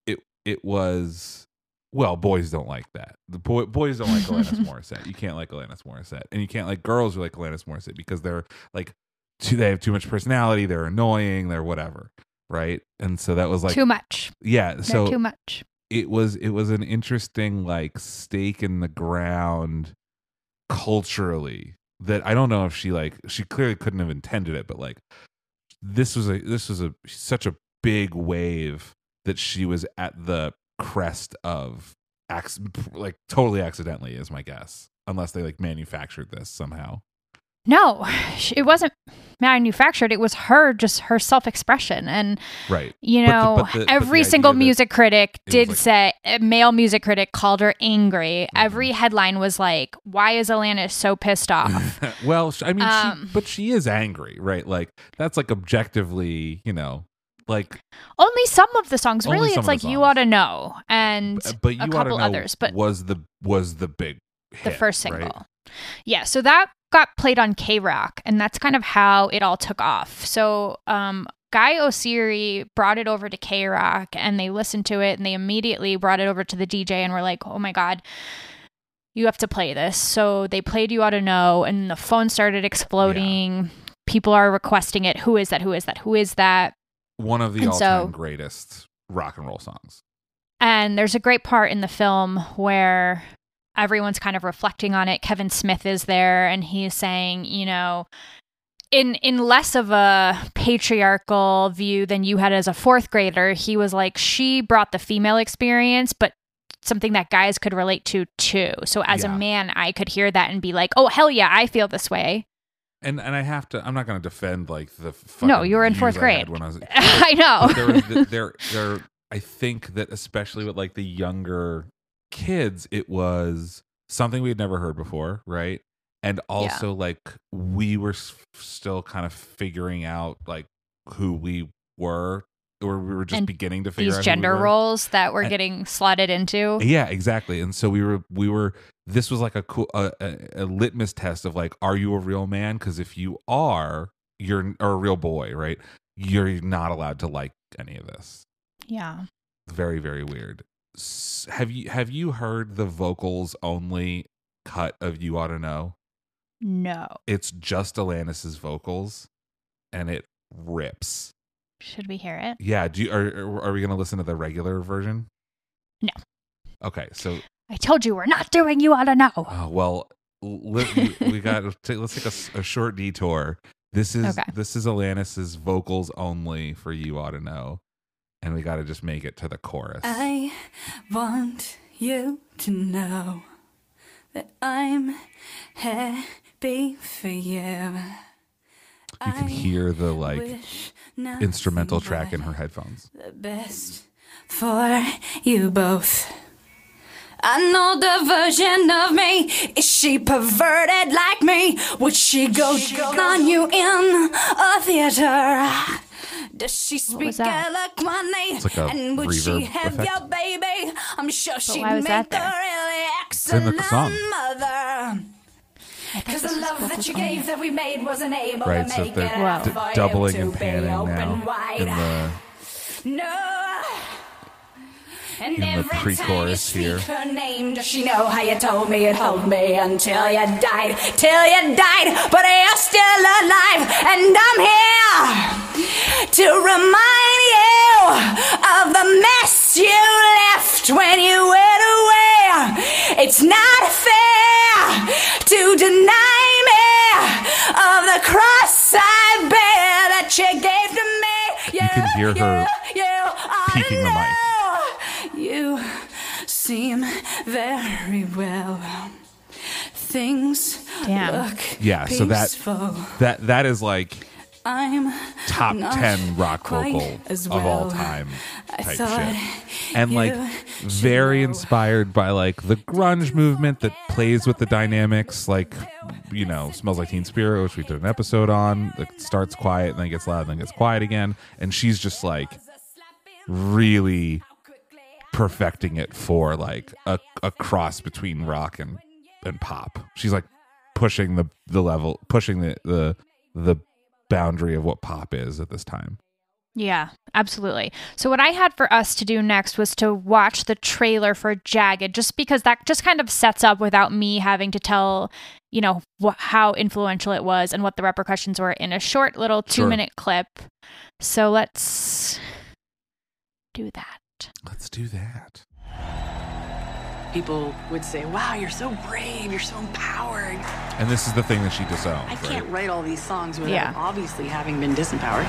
it it was well boys don't like that the boy, boys don't like Alanis Morissette you can't like Alanis Morissette and you can't like girls who like Alanis Morissette because they're like too they have too much personality they're annoying they're whatever right and so that was like too much. yeah They're so too much. it was it was an interesting like stake in the ground culturally that I don't know if she like she clearly couldn't have intended it, but like this was a this was a such a big wave that she was at the crest of like totally accidentally is my guess unless they like manufactured this somehow No, it wasn't manufactured. It was her, just her self expression. And, Right. you But the- know, but the- every single music critic did like- say, a male music critic called her angry. Mm-hmm. Every headline was like, why is Alanis so pissed off? well, I mean, Um, she, but she is angry, right? Like that's like objectively, you know, like Only some of the songs. Really, it's like You. Ought to Know and uh, but you a couple know others. But was the was the big the hit, first right? single. Yeah, so that got played on K Rock, and that's kind of how it all took off. So, um, Guy Oseary brought it over to K Rock, and they listened to it, and they immediately brought it over to the DJ, and were like, "Oh my god." You have to play this. So they played You Ought to Know, and the phone started exploding. People are requesting it. Who is that? Who is that? Who is that? One of the And all-time so- greatest rock and roll songs. And there's a great part in the film where everyone's kind of reflecting on it. Kevin Smith is there and he's saying, you know, in in less of a patriarchal view than you had as a fourth grader, he was like, she brought the female experience, but something that guys could relate to too. So as Yeah. a man, I could hear that and be like, oh hell yeah, I feel this way. And and I have to. I'm not going to defend like the. No, you were in fourth I grade. when I was. I know. There was the, there there. I think that especially with like the younger kids, it was something we had never heard before, right? And also like we were s- still kind of figuring out like who we were, or we were just And beginning to figure These out we gender were. roles that we're And- getting slotted into. Yeah, exactly. And so we were we were this was like a cool a, a, a litmus test of like are you a real man because if you are you're or a real boy, right? You're not allowed to like any of this. Yeah. Very very weird. S- Have you have you heard the vocals only cut of you ought to know? No. It's just Alanis's vocals and it rips. Should we hear it? Yeah, do you, are are we going to listen to the regular version? No. Okay, so I told you we're not doing you ought to know. Oh well, li- we, we got to let's take a short detour. This is Okay. this is Alanis's vocals only for you ought to know, and we got to just make it to the chorus. I want you to know that I'm happy for you. You can hear the like instrumental track in her headphones. The best for you both. I know the version of me. Is she perverted like me? Would she go on you in a theater? Does she speak was that? eloquently? It's like a and would she reverb have effect. your baby? I'm sure she'd why was make that there? a really in the excellent song. mother. Cause the love that you gave that we made wasn't able Right, to so make they're it Wow. out d- for you doubling and panning open now wide. in the No. And in the pre-chorus you here. her name, does she know how you told me you'd me until you died? Till you died, but you're still alive, and I'm here to remind you of the mess you left when you went away. It's not fair to deny me of the cross I bear that you gave to me. You can hear her you, I peeking the mic. Know You seem very well. Things Damn. look yeah. So that peaceful. that that is like I'm top ten rock quite vocal as of all well. time I type thought shit. And like very know. inspired by like the grunge movement that plays with the dynamics, like you know, smells like Teen Spirit, which we did an episode on. It starts quiet, and then gets loud, and then gets quiet again. And she's just like really perfecting it for like a, a cross between rock and and pop. She's like pushing the the level, pushing the the the boundary of what pop is at this time. Yeah, absolutely. So what I had for us to do next was to watch the trailer for Jagged, just because that just kind of sets up without me having to tell, you know, wh- how influential it was and what the repercussions were in a short little two Sure. minute clip. So let's do that. Let's do that. People would say, Wow, you're so brave, you're so empowered. And this is the thing that she disowns, I can't write all these songs without Yeah. obviously having been disempowered.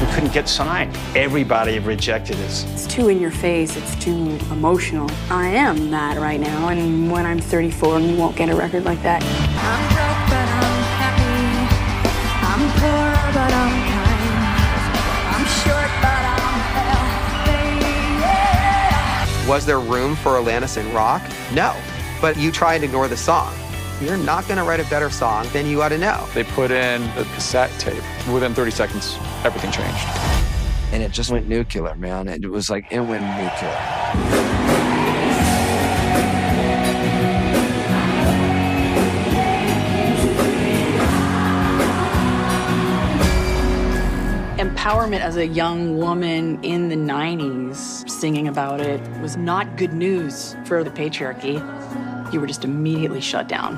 We couldn't get signed. Everybody rejected us. It's too in your face, it's too emotional. I am that right now, and when I'm 34, you won't get a record like that. Was there room for Alanis in rock? No. But you try and ignore the song. You're not going to write a better song than you ought to know. They put in the cassette tape. Within 30 seconds, everything changed. And it just went nuclear, man. It was like it went nuclear. Empowerment as a young woman in the 90s singing about it was not good news for the patriarchy. You were just immediately shut down.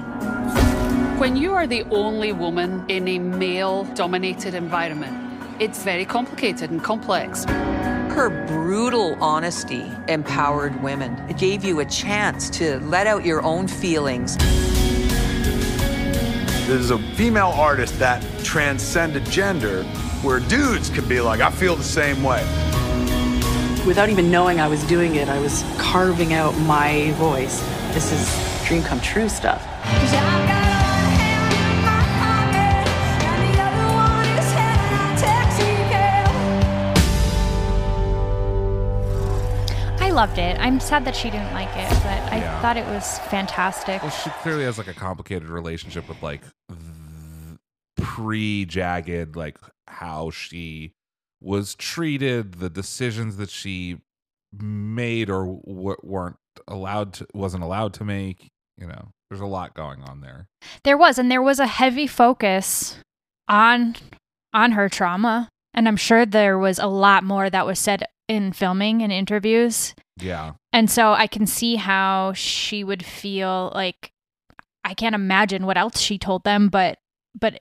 When you are the only woman in a male dominated environment, it's very complicated and complex. Her brutal honesty empowered women. It gave you a chance to let out your own feelings. This is a female artist that transcended gender, where dudes could be like, I feel the same way. Without even knowing I was doing it, I was carving out my voice. This is dream come true stuff. I loved it. I'm sad that she didn't like it, but I Yeah. thought it was fantastic. Well, she clearly has like a complicated relationship with like pre jagged, like how she was treated, the decisions that she made or w- weren't allowed to, wasn't allowed to make. You know, there's a lot going on there. There was, and there was a heavy focus on on her trauma, and I'm sure there was a lot more that was said in filming and interviews. Yeah. And so I can see how she would feel like I can't imagine what else she told them, but but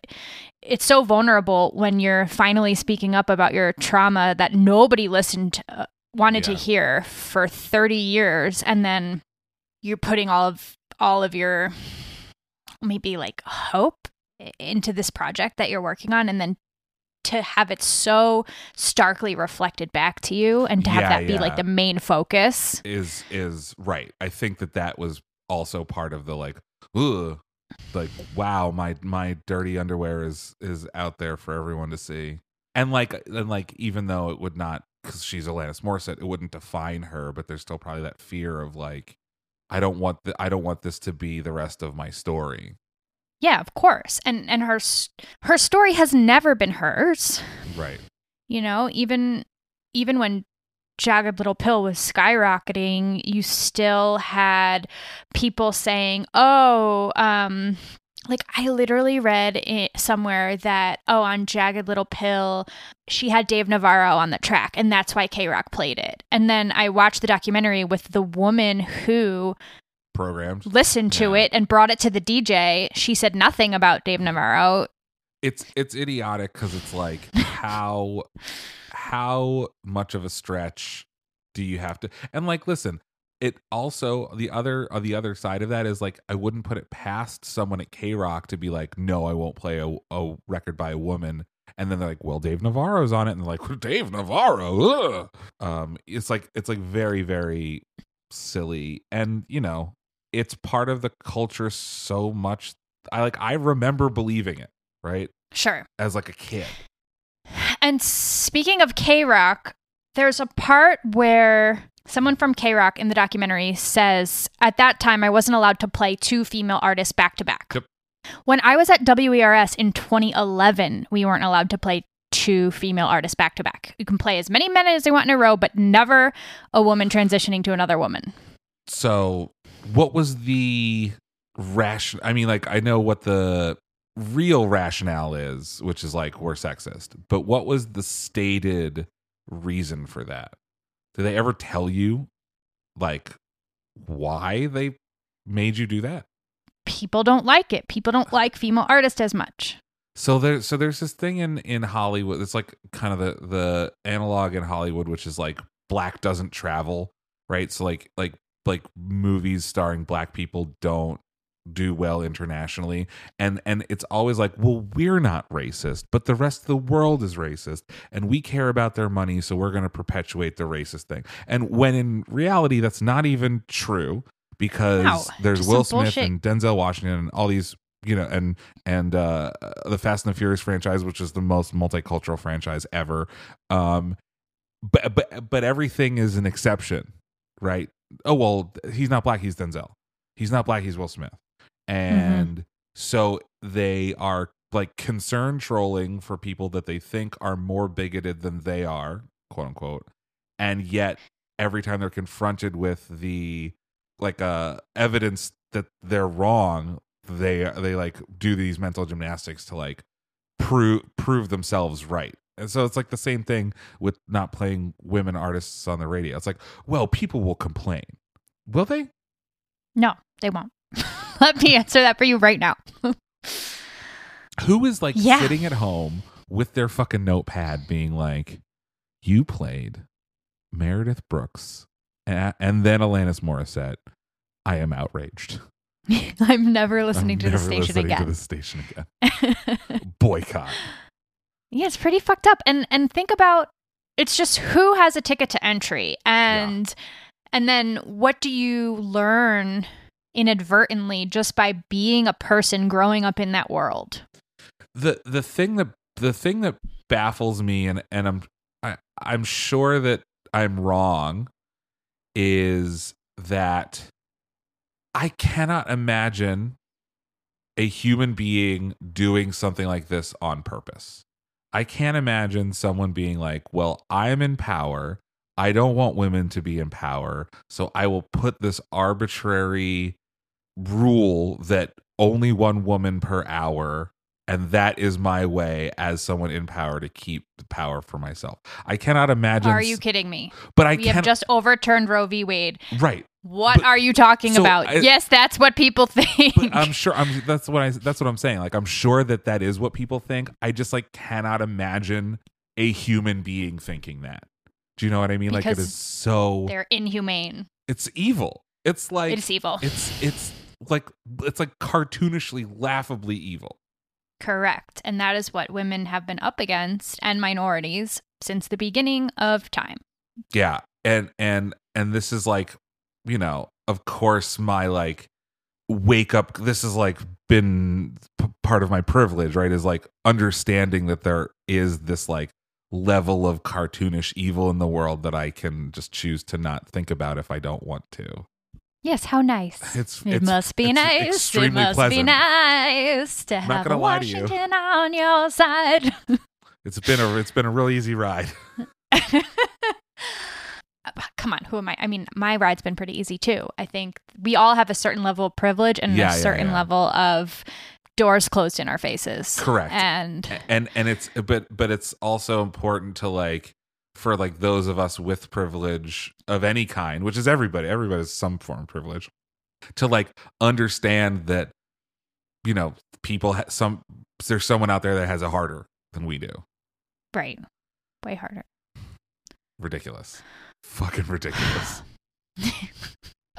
it's so vulnerable when you're finally speaking up about your trauma that nobody listened uh, wanted to hear for 30 years and then you're putting all of all of your maybe like hope into this project that you're working on and then to have it so starkly reflected back to you and to have Yeah, that be like the main focus is is right. I think that that was also part of the like, ugh, like wow, my my dirty underwear is is out there for everyone to see, and like and like even though it would not because she's Alanis Morissette, it wouldn't define her, but there's still probably that fear of like, I don't want the, I don't want this to be the rest of my story. Yeah, of course. And and her her story has never been hers. Right. You know, even even when Jagged Little Pill was skyrocketing, you still had people saying, "Oh, um like I literally read it somewhere that oh on Jagged Little Pill she had Dave Navarro on the track and that's why K-Rock played it. And then I watched the documentary with the woman who Programmed. listened to it and brought it to the DJ. She said nothing about Dave Navarro. it's it's idiotic because it's like how how much of a stretch do you have to and like listen it also the other on the other side of that is like i wouldn't put it past someone at k-rock to be like no i won't play a, a record by a woman and then they're like well dave navarro's on it and they're like dave navarro ugh. um it's like it's like very very silly and you know it's part of the culture so much i like i remember believing it right Sure. as like a kid And speaking of K Rock, there's a part where someone from K Rock in the documentary says, At that time, I wasn't allowed to play two female artists back to back. When I was at WERS in 2011, we weren't allowed to play two female artists back to back. You can play as many men as you want in a row, but never a woman transitioning to another woman. so what was the ration i mean like i know what the real rationale is which is like we're sexist but what was the stated reason for that did they ever tell you like why they made you do that People don't like it. People don't like female artists as much. So there, so there's this thing in in Hollywood. It's like kind of the the analog in Hollywood, which is like black doesn't travel, right? So like like like movies starring black people don't do well internationally. And and it's always like well we're not racist but the rest of the world is racist and we care about their money so we're going to perpetuate the racist thing. And when in reality that's not even true because there's Will Smith bullshit. and Denzel Washington and all these you know and and uh the Fast and the Furious franchise which is the most multicultural franchise ever. Um but but but everything is an exception right oh well, he's not black, he's Denzel. He's not black, he's Will Smith. And so they are like concern trolling for people that they think are more bigoted than they are, quote unquote. And yet every time they're confronted with the like uh evidence that they're wrong, they they like do these mental gymnastics to like prove prove themselves right. And so it's like the same thing with not playing women artists on the radio. It's like, well, people will complain. Will they? No, they won't. Let me answer that for you right now. Who is like Yeah. sitting at home with their fucking notepad being like, you played Meredith Brooks and then Alanis Morissette. I am outraged. I'm never listening I'm to the never station listening. To the station again. Boycott. Yeah, it's pretty fucked up. And and think about it's just who has a ticket to entry and and then what do you learn inadvertently just by being a person growing up in that world? the the thing that the thing that baffles me and and I'm I, I'm sure that I'm wrong is that I cannot imagine a human being doing something like this on purpose. I can't imagine someone being like, "Well, I'm in power. I don't want women to be in power, so I will put this arbitrary rule that only one woman per hour and that is my way as someone in power to keep the power for myself. I cannot imagine Are you kidding me? But I we have just overturned Roe v. Wade. right. What But- are you talking so about? I- yes, that's what people think. I'm sure I'm that's what I that's what I'm saying. Like I'm sure that that is what people think. I just like cannot imagine a human being thinking that. Do you know what I mean? like it is so They're inhumane. it's evil. It's like It's evil. It's it's like it's like cartoonishly laughably evil. Correct. And that is what women have been up against and minorities since the beginning of time. Yeah. And and and this is like, you know, of course my like wake up this has like been p- part of my privilege, right? Is like understanding that there is this like level of cartoonish evil in the world that I can just choose to not think about if I don't want to. Yes, how nice. It's- it it's- must be nice. It must be pleasant. nice to I'm have gonna you. Washington on your side. It's been a it's been a real easy ride. Come on, who am I? I mean, my ride's been pretty easy too. I think we all have a certain level of privilege and Yeah, a yeah, certain yeah. level of doors closed in our faces. Correct. And and and it's but but it's also important to like for like those of us with privilege of any kind which is everybody everybody has some form of privilege to like understand that you know people ha- some there's someone out there that has it harder than we do right, way harder. ridiculous fucking ridiculous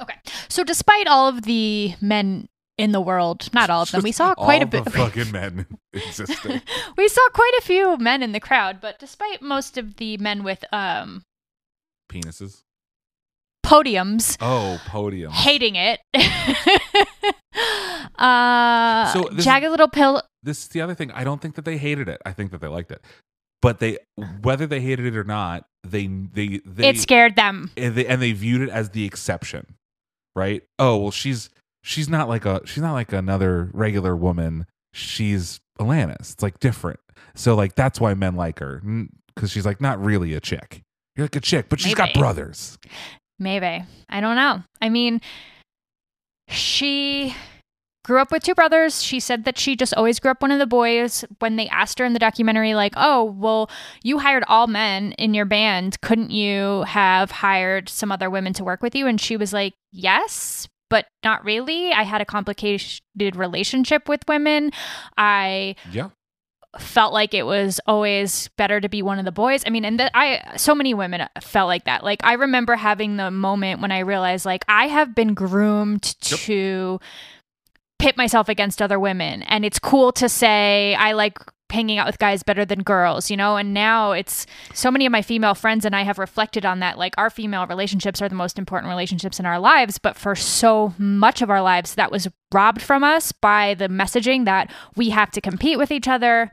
Okay. So, despite all of the men in the world, not all of them, we saw quite All a bit. the fucking men existing we saw quite a few men in the crowd, but despite most of the men with um penises podiums oh podium hating it, uh, So this- jagged little pill. this is the other thing. I don't think that they hated it. I think that they liked it. But they, whether they hated it or not, they they they it scared them. and they, and they viewed it as the exception, right? Oh well, she's she's not like a she's not like another regular woman. She's Alanis. It's like different. So like that's why men like her because she's like not really a chick. You're like a chick, but she's got brothers. Maybe. I don't know. I mean, she grew up with two brothers. She said that she just always grew up one of the boys. When they asked her in the documentary, like, oh, well, you hired all men in your band. Couldn't you have hired some other women to work with you? And she was like, yes. But not really. I had a complicated relationship with women. I Yeah. felt like it was always better to be one of the boys. I mean, and that I so many women felt like that. Like I remember having the moment when I realized like I have been groomed to pit myself against other women and it's cool to say I like hanging out with guys better than girls, you know? And now it's so many of my female friends and I have reflected on that like our female relationships are the most important relationships in our lives, but for so much of our lives that was robbed from us by the messaging that we have to compete with each other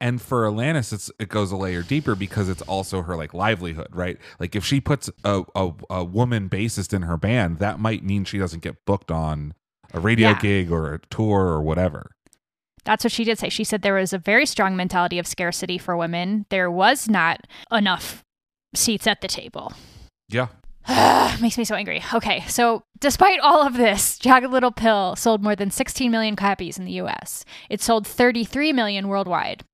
And for Alanis, it goes a layer deeper because it's also her like livelihood, right? Like if she puts a a, a woman bassist in her band, that might mean she doesn't get booked on a radio Yeah. gig or a tour or whatever. That's what she did say. She said there was a very strong mentality of scarcity for women. There was not enough seats at the table. Yeah. Makes me so angry. Okay, so despite all of this, Jagged Little Pill sold more than 16 million copies in the US. It sold 33 million worldwide.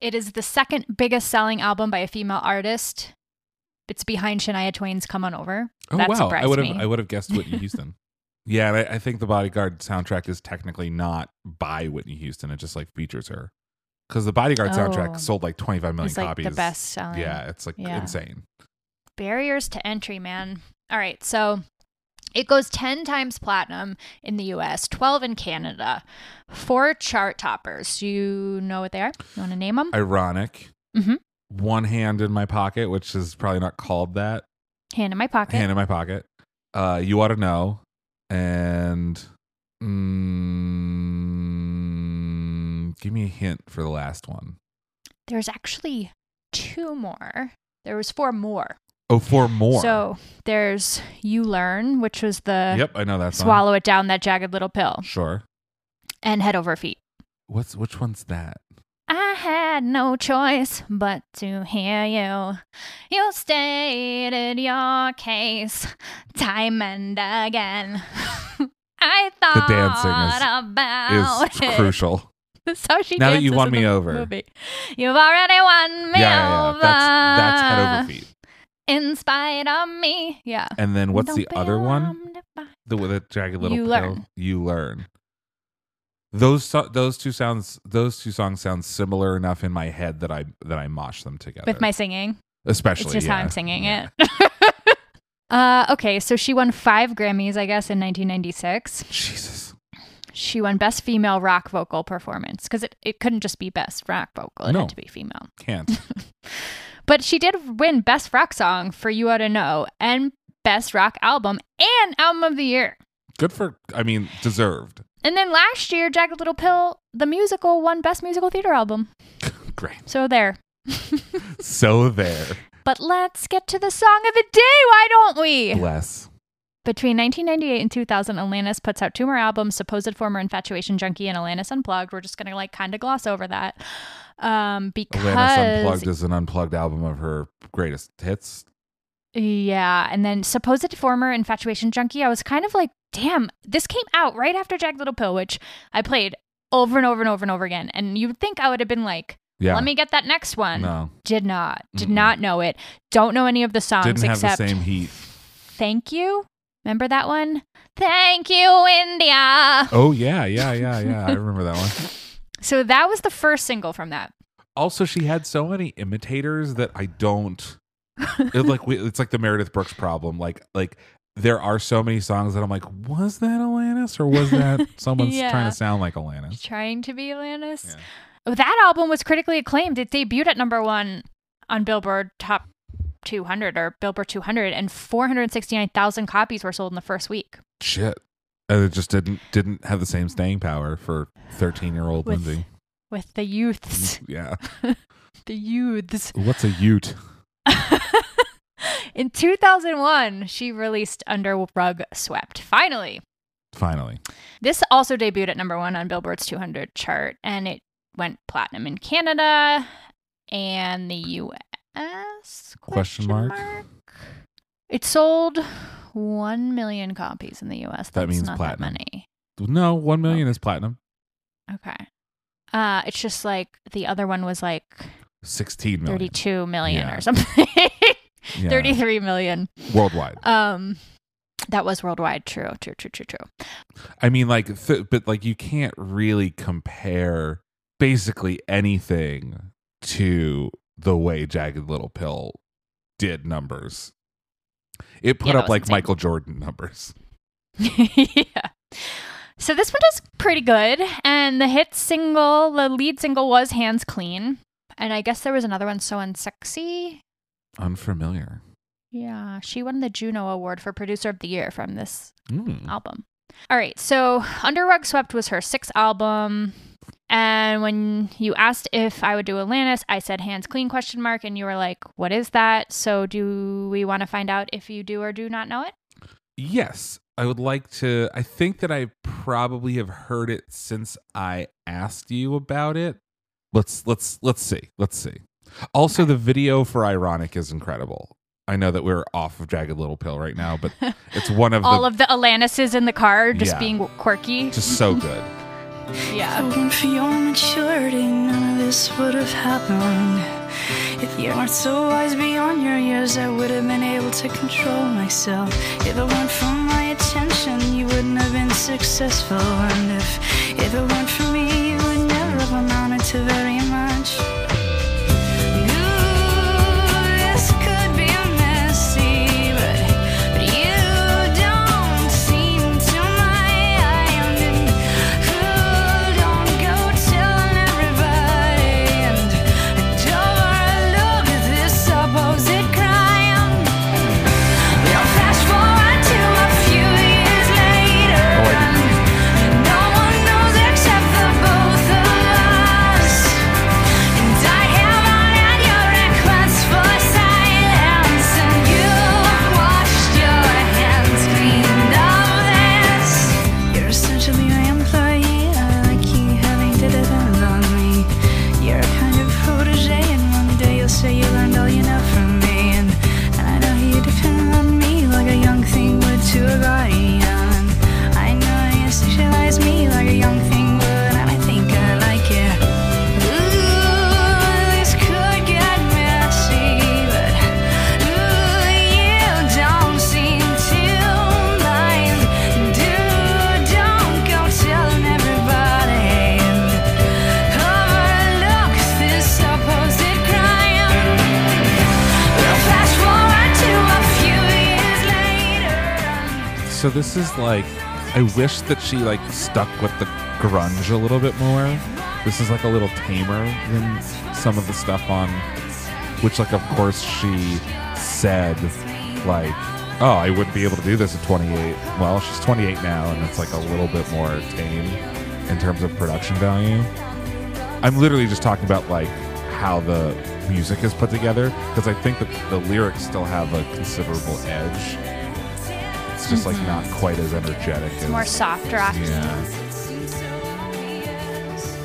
It is the second biggest selling album by a female artist. It's behind Shania Twain's Come On Over. Oh that wow! I would have. I would have guessed Whitney Houston. yeah, and I, I think the Bodyguard soundtrack is technically not by Whitney Houston. It just like features her because the Bodyguard Oh. soundtrack sold like 25 million It's, like, copies. the best selling. Yeah, it's like Yeah. insane. barriers to entry, man. All right, so it goes 10 times platinum in the US, 12 in Canada. Four chart toppers. You know what they are? You want to name them? Ironic. Mhm. One hand in my pocket, which is probably not called that. Hand in my pocket. Hand in my pocket. Uh, you ought to know, and mm, give me a hint for the last one. There's actually two more. There was four more. Oh, four more. So there's You Learn, which was the Yep, I know that song. Swallow It Down, that jagged little pill, Sure. and Head Over Feet. What's which one's that? I had no choice but to hear you. You stated your case time and again. I thought The dancing about is it. crucial. How she Now that you won me over. Movie. You've already won me yeah, yeah, over. yeah. That's that's head over feet. In spite of me. Yeah. And then what's Don't the other one? alarmed if I- The with a jagged little You pill. Learn. You learn. Those those two sounds those two songs sound similar enough in my head that I that I mosh them together. With my singing. especially It's just yeah. how I'm singing it. uh, okay, so she won five Grammys, I guess, in 1996. Jesus. She won Best Female Rock Vocal Performance because it, it couldn't just be Best Rock Vocal, it No. had to be female. Can't. But she did win Best Rock Song for You Ought to Know and Best Rock Album and Album of the Year. Good for I mean deserved. And then last year, Jagged Little Pill, the musical, won Best Musical Theater Album. Great. So there. So there. But let's get to the song of the day, why don't we? Bless. Between 1998 and 2000, Alanis puts out two more albums, Supposed Former Infatuation Junkie and Alanis Unplugged. We're just going to like kind of gloss over that. Um, because Alanis Unplugged is an unplugged album of her greatest hits. Yeah, and then supposed former infatuation junkie. I was kind of like, damn, this came out right after Jagged Little Pill, which I played over and over and over and over again. And you'd think I would have been like, Yeah. let me get that next one. No. Did not. Did not know it. Don't know any of the songs Didn't have except the same heat. Thank You. Remember that one? Thank you, India. Oh yeah, yeah, yeah, yeah. I remember that one. So that was the first single from that. Also, she had so many imitators that I don't. It like we- it's like the Meredith Brooks problem. Like like there are so many songs that I'm like, was that Alanis or was that someone's Yeah. trying to sound like Alanis? Trying to be Alanis. Oh, That album was critically acclaimed. It debuted at number one on Billboard Top 200 or Billboard 200, and 469,000 copies were sold in the first week. Shit, and it just didn't didn't have the same staying power for 13 year old With- Lindsay. With the youths. Yeah, the youths. what's a Ute? In 2001, she released Under Rug Swept. Finally. Finally, This also debuted at number one on Billboard's 200 chart, and it went platinum in Canada and the US. question mark. It sold 1 million copies in the US. That's That means not platinum. that. No, one million is platinum. Okay. Uh, it's just like the other one was like 16 million 32 million Yeah. or something. Yeah. 33 million. worldwide. Um, that was worldwide. True, true, true, true, true. I mean, like, th- but like, you can't really compare basically anything to the way Jagged Little Pill did numbers. It put Yeah, up like insane. Michael Jordan numbers. yeah. So this one does pretty good. And the hit single, the lead single was Hands Clean. And I guess there was another one, So Unsexy. Unfamiliar. Yeah. She won the Juno Award for Producer of the Year from this Mm. album. All right. So Under Rug Swept was her sixth album. And when you asked if I would do Alanis, I said hands clean question mark and you were like, "What is that?" So do we want to find out if you do or do not know it? Yes, I would like to. I think that I probably have heard it since I asked you about it. Let's let's let's see. Let's see. Also, the video for Ironic is incredible. I know that we're off of Jagged Little Pill right now, but it's one of All the of the Alanises in the car just Yeah. being quirky. just so good. yeah. Hoping for your maturity, none of this would have happened. If you weren't so wise beyond your years, I would have been able to control myself. If it weren't for my attention, you wouldn't have been successful. And if, if it weren't for me, you would never have amounted to very much. So this is like I wish that she like stuck with the grunge a little bit more. This is like a little tamer than some of the stuff on which like of course she said like oh I wouldn't be able to do this at 28. Well, she's 28 now and it's like a little bit more tame in terms of production value. I'm literally just talking about like how the music is put together because I think that the lyrics still have a considerable edge. It's just like Mhm. not quite as energetic It's as more soft rock. Yeah.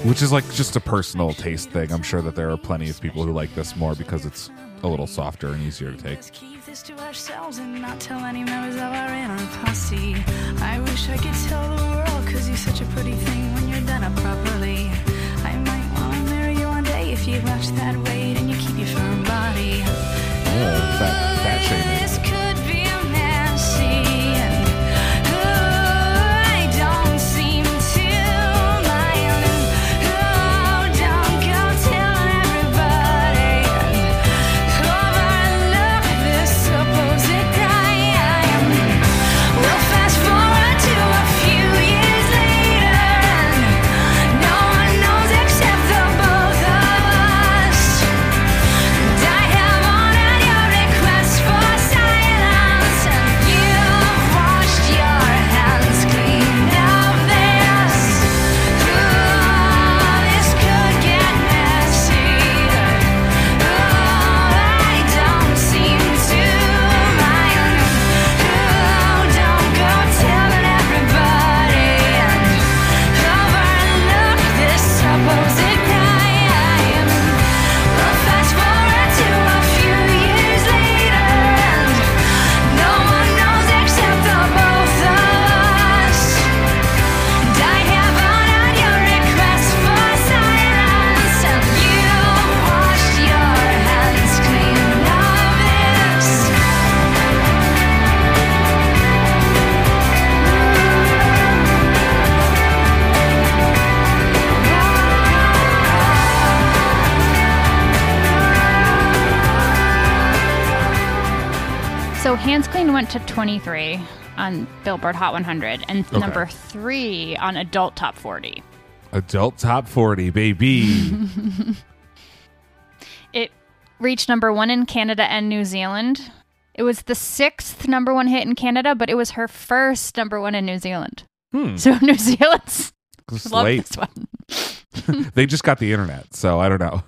Which is like just a personal taste thing. I'm sure that there are plenty of people who like this more because it's a little softer and easier to take. To ourselves and not tell any members of our inner posse. I wish I could tell the world, cause you're such a pretty thing when you're done up properly. I might wanna marry you one day if you watch that weight and you keep your firm body. Oh, fat shaming. So Hands Clean went to 23 on Billboard Hot 100 and Okay. number three on Adult Top 40. Adult top 40, baby. It reached number one in Canada and New Zealand. It was the sixth number one hit in Canada, but it was her first number one in New Zealand. Hmm. So New Zealand's love this one. they just got the internet, so I don't know.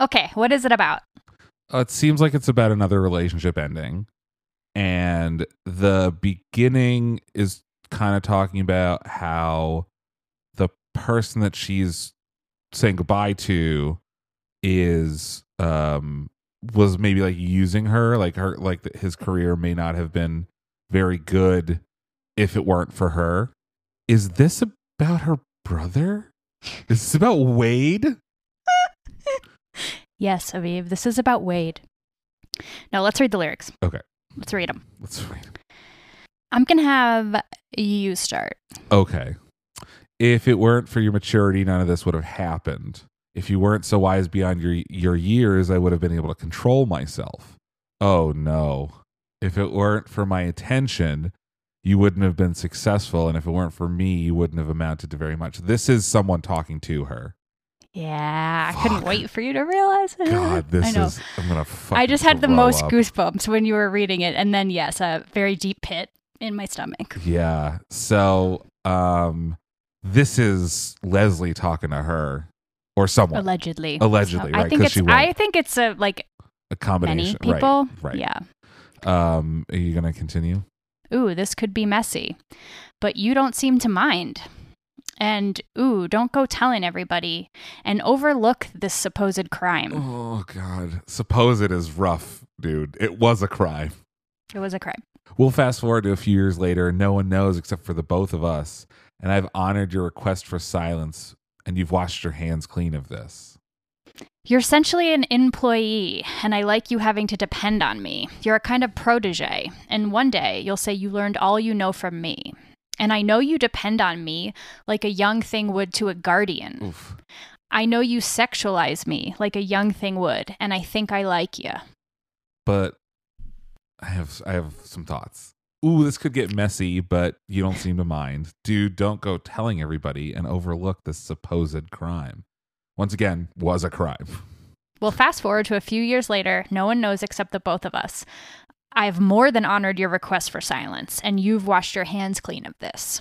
Okay, what is it about? Uh, it seems like it's about another relationship ending. And the beginning is kind of talking about how the person that she's saying goodbye to is um was maybe like using her like her like his career may not have been very good if it weren't for her. Is this about her brother? Is this about wade Yes, Aviv, this is about Wade. Now let's read the lyrics. okay Let's read them. let's read I'm going to have you start. Okay. If it weren't for your maturity, none of this would have happened. If you weren't so wise beyond your your years, I would have been able to control myself. Oh no. If it weren't for my attention, you wouldn't have been successful, and if it weren't for me, you wouldn't have amounted to very much. This is someone talking to her. Yeah, I couldn't wait for you to realize it. God, this I know. is I'm gonna I just had the most up. goosebumps when you were reading it, and then yes, a very deep pit in my stomach. Yeah. So um this is Leslie talking to her or someone. Allegedly, Allegedly, So right? I think it's. I think it's a like a combination. many people. Right. right. Yeah. Um, are you gonna continue? Ooh, this could be messy, but you don't seem to mind. And ooh, don't go telling everybody and overlook this supposed crime. Oh God. Suppose it is rough, dude. It was a crime. It was a crime. We'll fast forward to a few years later, and no one knows except for the both of us. And I've honored your request for silence, and you've washed your hands clean of this. You're essentially an employee, and I like you having to depend on me. You're a kind of protege, and one day you'll say you learned all you know from me. And I know you depend on me like a young thing would to a guardian. Oof. I know you sexualize me like a young thing would, and I think I like you. But I have I have some thoughts. Ooh, this could get messy, but you don't seem to mind. Dude, don't go telling everybody and overlook this supposed crime. Once again, was a crime. Well, fast forward to a few years later, no one knows except the both of us. I've more than honored your request for silence, and you've washed your hands clean of this.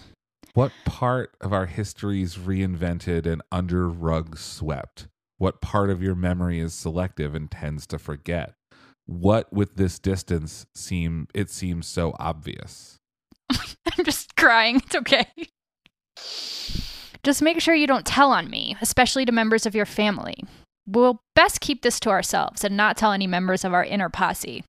What part of our history is reinvented and under rug swept? What part of your memory is selective and tends to forget? What with this distance seem it seems so obvious? I'm just crying. It's okay. Just make sure you don't tell on me, especially to members of your family. We'll best keep this to ourselves and not tell any members of our inner posse.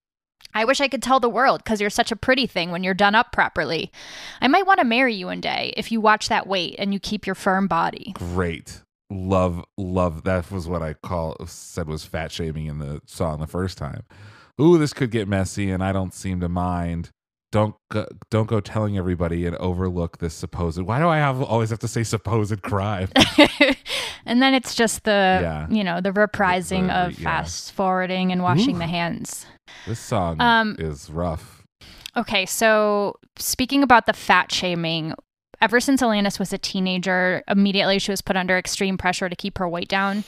I wish I could tell the world because you're such a pretty thing when you're done up properly. I might want to marry you one day if you watch that weight and you keep your firm body. Great. Love love that was what I call said was fat shaming in the song the first time. Ooh, this could get messy and I don't seem to mind. Don't go, don't go telling everybody and overlook this supposed. Why do I have always have to say supposed crime? and then it's just the, Yeah. you know, the reprising The- of yeah. fast forwarding and washing Ooh. the hands. This song Um, is rough. Okay, so speaking about the fat shaming, ever since Alanis was a teenager, immediately she was put under extreme pressure to keep her weight down.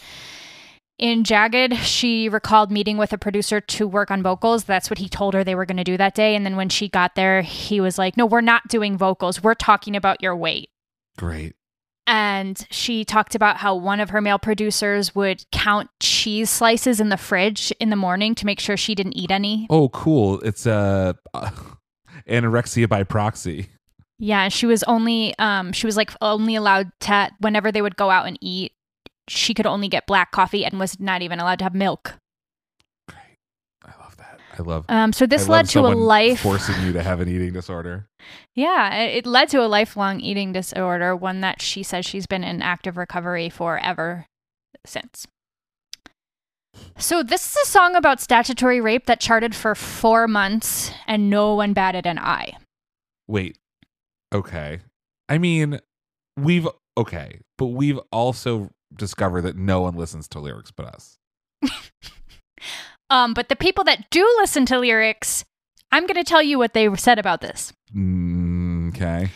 In Jagged, she recalled meeting with a producer to work on vocals. That's what he told her they were going to do that day. And then when she got there, he was like, No, we're not doing vocals. We're talking about your weight. Great. And she talked about how one of her male producers would count cheese slices in the fridge in the morning to make sure she didn't eat any. Oh, cool. It's uh, anorexia by proxy. Yeah, she was only um she was like only allowed to whenever they would go out and eat, she could only get black coffee and was not even allowed to have milk. I love. Um, so this I led to a life- forcing you to have an eating disorder. Yeah, it led to a lifelong eating disorder, one that she says she's been in active recovery for ever since. So this is a song about statutory rape that charted for 4 months and no one batted an eye. Wait. Okay. I mean, we've okay, but we've also discovered that no one listens to lyrics but us. Um, but the people that do listen to lyrics, I'm going to tell you what they said about this. Mm, okay.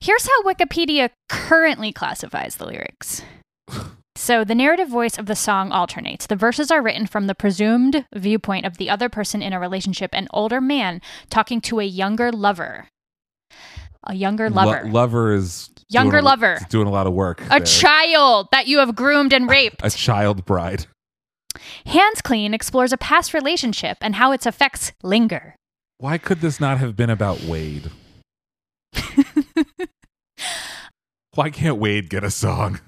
Here's how Wikipedia currently classifies the lyrics. So, the narrative voice of the song alternates. The verses are written from the presumed viewpoint of the other person in a relationship, an older man talking to a younger lover. A younger Lo- lover. lover is Younger doing a- lover. is doing a lot of work. a there. child that you have groomed and raped. a child bride. Hands Clean explores a past relationship and how its effects linger. Why could this not have been about Wade? Why can't Wade get a song?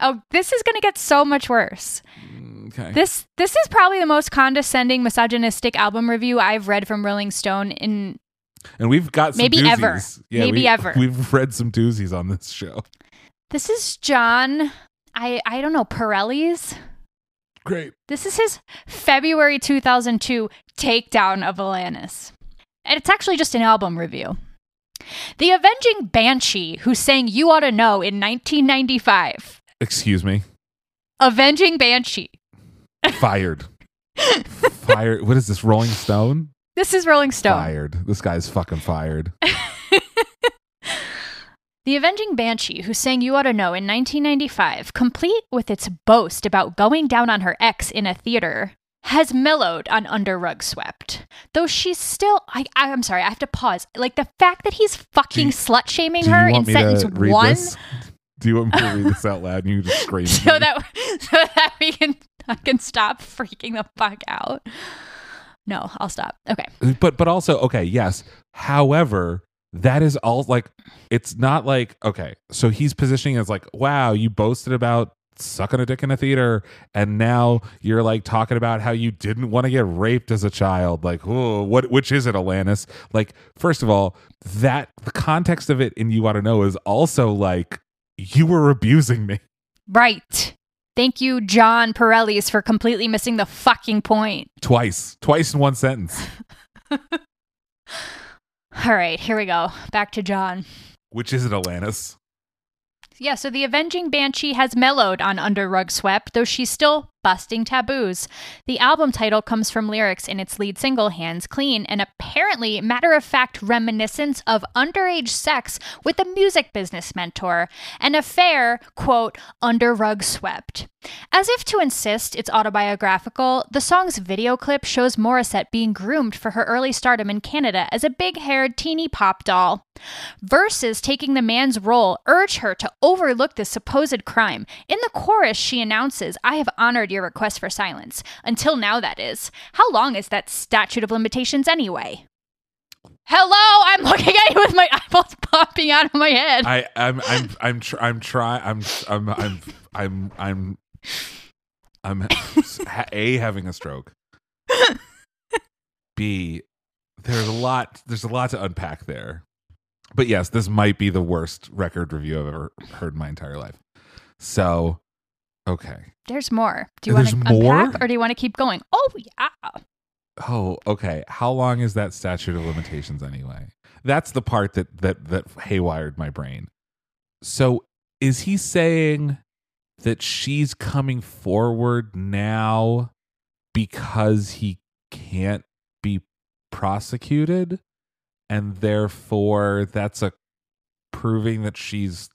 Oh, this is going to get so much worse. Okay. This this is probably the most condescending, misogynistic album review I've read from Rolling Stone in and we've got some Maybe doozies. ever. Maybe we, ever. We've read some doozies on this show. This is John I I don't know, Pareles. Great. This is his February 2002 takedown of Alanis. And it's actually just an album review. The Avenging Banshee, who sang You Ought to Know in 1995. Excuse me. Avenging Banshee. Fired. fired. What is this? Rolling Stone? This is Rolling Stone. Fired. This guy's fucking fired. The Avenging Banshee, who sang You Oughta Know in 1995, complete with its boast about going down on her ex in a theater, has mellowed on Under Rug Swept. Though she's still, I, I, am sorry, I have to pause. Like the fact that he's fucking slut shaming her in sentence one, this? Do you want me to read this out loud and you just scream? so that so that we can I can stop freaking the fuck out. No, I'll stop. Okay. but but also okay yes however that is all like it's not like okay so he's positioning as like wow you boasted about sucking a dick in a theater and now you're like talking about how you didn't want to get raped as a child. Like oh what which is it alanis? Like first of all that the context of it in you ought to know is also like you were abusing me. Right. Thank you, John Pareles, for completely missing the fucking point. twice. Twice in one sentence All right, here we go. Back to John. which is it alanis Yeah, so the Avenging Banshee has mellowed on Under Rug Swept, though she's still busting taboos. The album title comes from lyrics in its lead single, Hands Clean, an apparently matter of fact reminiscence of underage sex with a music business mentor, an affair, quote, under rug swept. As if to insist it's autobiographical, the song's video clip shows Morissette being groomed for her early stardom in Canada as a big haired teeny pop doll. Verses taking the man's role urge her to overlook the supposed crime. In the chorus, she announces, I have honored your request for silence. Until now, that is. How long is that statute of limitations anyway? Hello, I'm looking at you with my eyeballs popping out of my head. I, I'm, I'm, I'm, tr- I'm trying. I'm, I'm, I'm, I'm, I'm, I'm, ha- a having a stroke. B, there's a lot. There's a lot to unpack there. But yes, this might be the worst record review I've ever heard in my entire life. So, okay. There's more. Do you want to unpack or do you want to keep going? Oh, yeah. Oh, okay. How long is that statute of limitations anyway? That's the part that that that haywired my brain. So, is he saying that she's coming forward now because he can't be prosecuted and therefore that's a proving that she's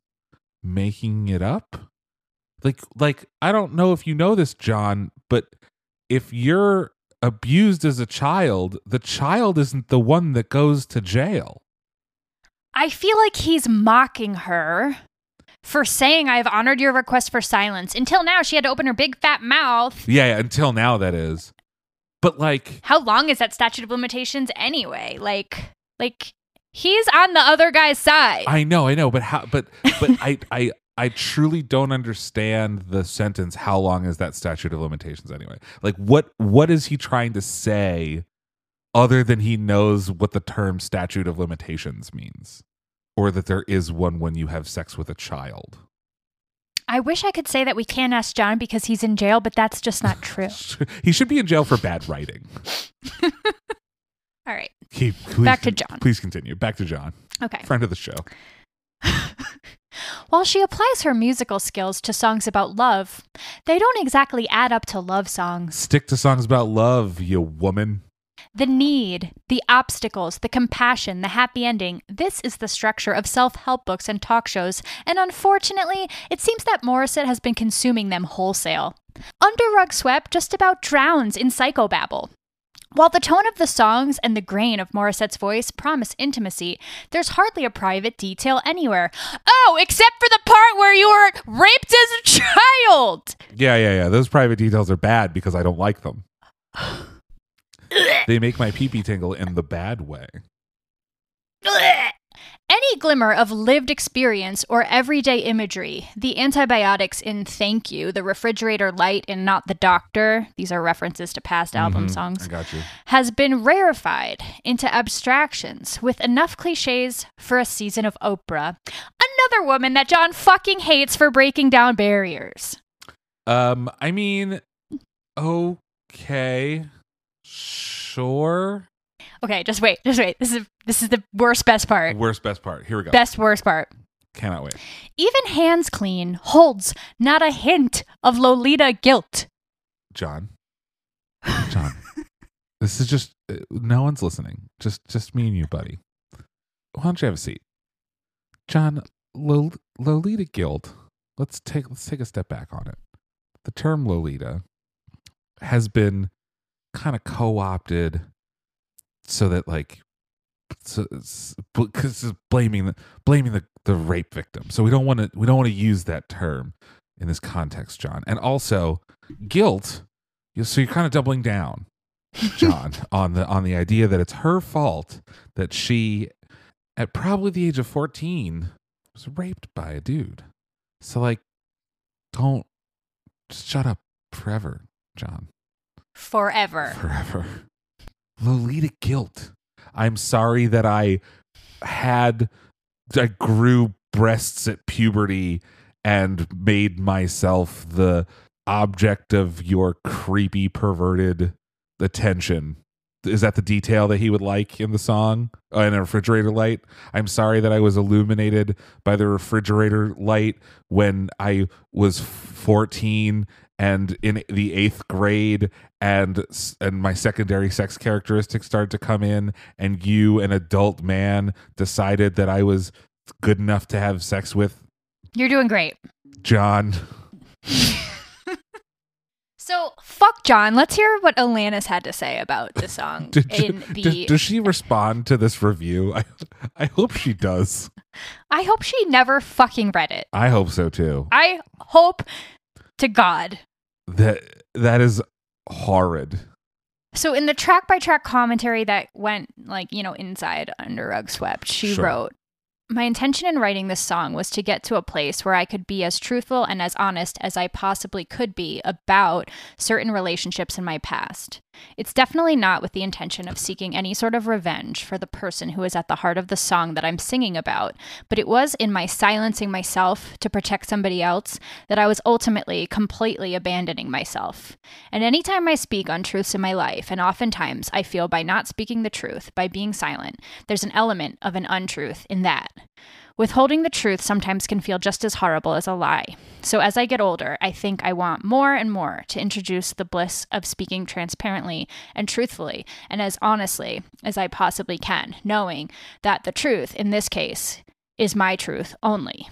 making it up? Like like I don't know if you know this John, but if you're abused as a child, the child isn't the one that goes to jail. I feel like he's mocking her for saying I've honored your request for silence. Until now, she had to open her big fat mouth. Yeah, yeah, until now that is. But like How long is that statute of limitations anyway? Like, like he's on the other guy's side. I know, I know, but how but but I I I truly don't understand the sentence how long is that statute of limitations anyway? Like what what is he trying to say other than he knows what the term statute of limitations means or that there is one when you have sex with a child? I wish I could say that we can't ask John because he's in jail, but that's just not true. he should be in jail for bad writing. All right. Keep please, Back to John. Please continue. Back to John. Okay. Friend of the show. While she applies her musical skills to songs about love, they don't exactly add up to love songs. Stick to songs about love, you woman. The need, the obstacles, the compassion, the happy ending this is the structure of self help books and talk shows, and unfortunately, it seems that Morissette has been consuming them wholesale. Under Rug Swept just about drowns in psychobabble. While the tone of the songs and the grain of Morissette's voice promise intimacy, there's hardly a private detail anywhere. Oh, except for the part where you were raped as a child! Yeah, yeah, yeah. Those private details are bad because I don't like them. they make my pee pee tingle in the bad way. Any glimmer of lived experience or everyday imagery, the antibiotics in Thank You, the refrigerator light in Not the Doctor, these are references to past album Mhm, songs, I got you. has been rarefied into abstractions with enough cliches for a season of Oprah. Another woman that John fucking hates for breaking down barriers. Um, I mean, okay, sure. Okay, just wait, just wait. This is this is the worst best part. Worst best part. Here we go. Best worst part. Cannot wait. Even Hands Clean holds not a hint of Lolita guilt. John. John. this is just uh, no one's listening. Just just me and you, buddy. Why don't you have a seat? John, Lol- Lolita guilt. Let's take let's take a step back on it. The term Lolita has been kind of co-opted so that like so because blaming the blaming the, the rape victim. So we don't want to we don't want to use that term in this context, John. And also guilt. you- So you're kind of doubling down, John, on the on the idea that it's her fault that she, at probably the age of 14, was raped by a dude. So like, don't just shut up forever, John. Forever. Forever. Lolita guilt. I'm sorry that I had I grew breasts at puberty and made myself the object of your creepy perverted attention. Is that the detail that he would like in the song? Uh, in a refrigerator light? I'm sorry that I was illuminated by the refrigerator light when I was 14 and in the eighth grade and and my secondary sex characteristics started to come in and you an adult man decided that i was good enough to have sex with You're doing great. john So fuck John. Let's hear what Alanis had to say about the song Did in the. does, does she respond to this review i i hope she does I hope she never fucking read it. i hope so too I hope to God. That that is horrid So in the track by track commentary that went like, you know, inside under rug swept, she Sure. wrote my intention in writing this song was to get to a place where I could be as truthful and as honest as I possibly could be about certain relationships in my past. It's definitely not with the intention of seeking any sort of revenge for the person who is at the heart of the song that I'm singing about, but it was in my silencing myself to protect somebody else that I was ultimately completely abandoning myself. And anytime I speak untruths in my life, and oftentimes I feel by not speaking the truth, by being silent, there's an element of an untruth in that. Withholding the truth sometimes can feel just as horrible as a lie. So, as I get older, I think I want more and more to introduce the bliss of speaking transparently and truthfully and as honestly as I possibly can, knowing that the truth in this case is my truth only.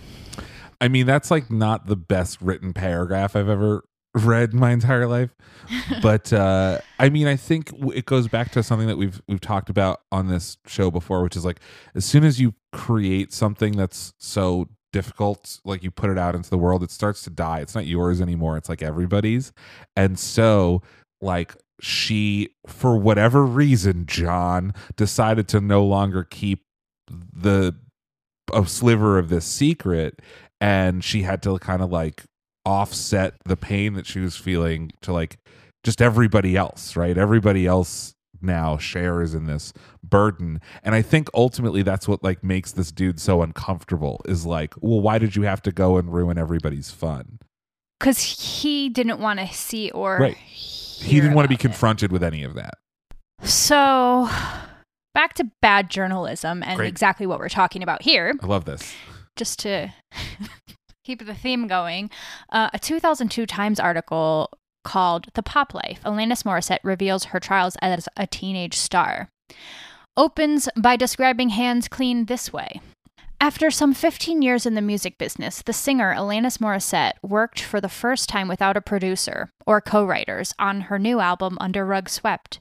I mean, that's like not the best written paragraph I've ever read in my entire life. But uh I mean, I think it goes back to something that we've we've talked about on this show before, which is like as soon as you create something that's so difficult, like you put it out into the world, it starts to die. It's not yours anymore. It's like everybody's. And so like she for whatever reason, John decided to no longer keep the a sliver of this secret and she had to kind of like offset the pain that she was feeling to like just everybody else right everybody else now shares in this burden and i think ultimately that's what like makes this dude so uncomfortable is like well why did you have to go and ruin everybody's fun Because he didn't want to see or. right he didn't want to be confronted with any of that So, back to bad journalism and Great. exactly what we're talking about here. i love this just to keep the theme going, uh, a 2002 Times article called The Pop Life Alanis Morissette reveals her trials as a teenage star. Opens by describing Hands Clean this way. After some 15 years in the music business, the singer Alanis Morissette worked for the first time without a producer or co writers on her new album Under Rug Swept.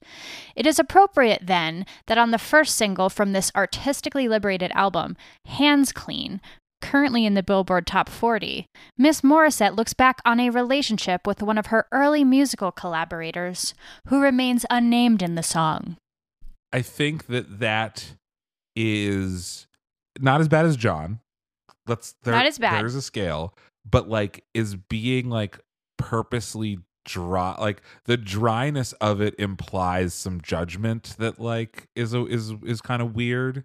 It is appropriate then that on the first single from this artistically liberated album, Hands Clean, currently in the Billboard Top 40, Miss Morissette looks back on a relationship with one of her early musical collaborators, who remains unnamed in the song. I think that that is not as bad as John. Let's there, Not as bad. There's a scale, but like is being like purposely dry. Like the dryness of it implies some judgment that like is a, is is kind of weird.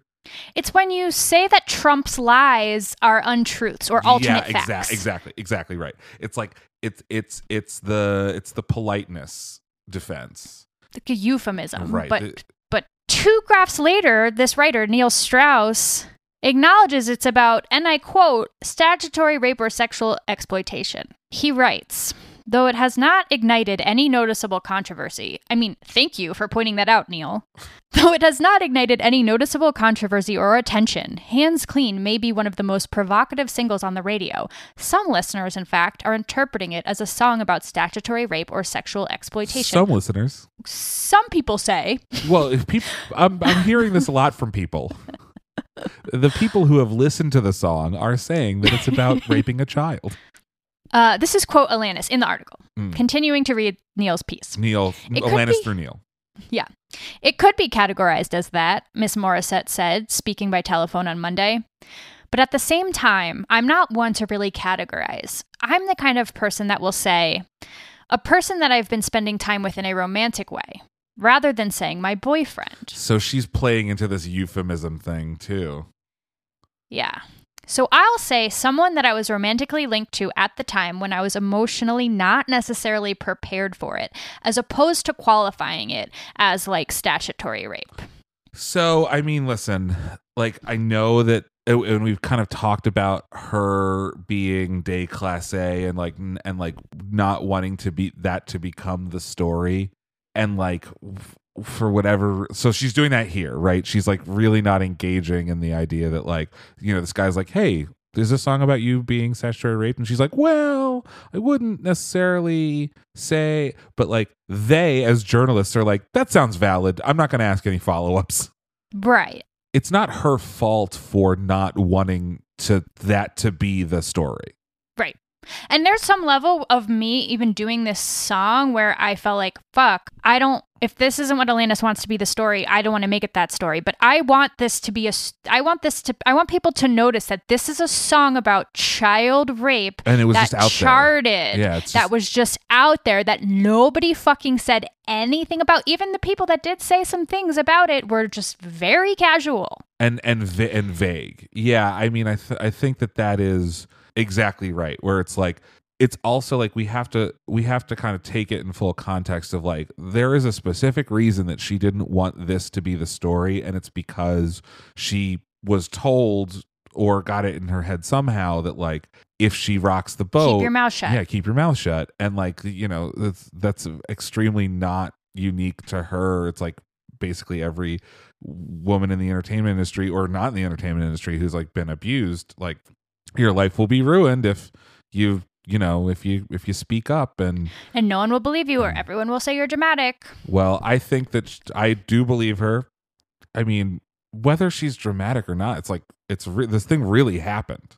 It's when you say that Trump's lies are untruths or alternate yeah, facts. exa- exactly, exactly right. It's like it's it's it's the it's the politeness defense. Like a euphemism. Right. But It- but two graphs later, this writer, Neil Strauss, acknowledges it's about, and I quote, statutory rape or sexual exploitation. He writes, Though it has not ignited any noticeable controversy, I mean, thank you for pointing that out, Neil. Though it has not ignited any noticeable controversy or attention, Hands Clean may be one of the most provocative singles on the radio. Some listeners, in fact, are interpreting it as a song about statutory rape or sexual exploitation. Some listeners. Some people say. Well, if people, I'm I'm hearing this a lot from people. The people who have listened to the song are saying that it's about raping a child. Uh, this is quote Alanis in the article. Mm. Continuing to read Neil's piece. Neil, It Alanis be- through Neil. Yeah. It could be categorized as that, Miss Morissette said, speaking by telephone on Monday. But at the same time, I'm not one to really categorize. I'm the kind of person that will say, a person that I've been spending time with in a romantic way, rather than saying my boyfriend. So she's playing into this euphemism thing too. Yeah. So I'll say someone that I was romantically linked to at the time when I was emotionally not necessarily prepared for it, as opposed to qualifying it as like statutory rape. So, I mean, listen, like I know that uh, and we've kind of talked about her being day class A and like and like not wanting to be that to become the story and like for whatever so she's doing that here, right? She's like really not engaging in the idea that like, you know, this guy's like, "Hey, is this song about you being statutory raped?" And she's like, "Well, I wouldn't necessarily say, but like they as journalists are like, that sounds valid. I'm not going to ask any follow-ups." Right. it's not her fault for not wanting to that to be the story. Right. And there's some level of me even doing this song where I felt like, fuck, I don't, if this isn't what Alanis wants to be the story, I don't want to make it that story. But I want this to be a, I want this to, I want people to notice that this is a song about child rape. And it was that just out there. charted. Yeah, it's that was just out there that nobody fucking said anything about. Even the people that did say some things about it were just very casual. And and and vague. Yeah, I mean I th- I think that that is exactly right where it's like it's also like we have to we have to kind of take it in full context of like there is a specific reason that she didn't want this to be the story and it's because she was told or got it in her head somehow that like if she rocks the boat keep your mouth shut. yeah keep your mouth shut and like you know that's that's extremely not unique to her it's like basically every woman in the entertainment industry or not in the entertainment industry who's like been abused like your life will be ruined if you you know if you if you speak up and And no one will believe you, or mm. everyone will say you're dramatic. well i think that sh- i do believe her i mean whether she's dramatic or not it's like it's re- this thing really happened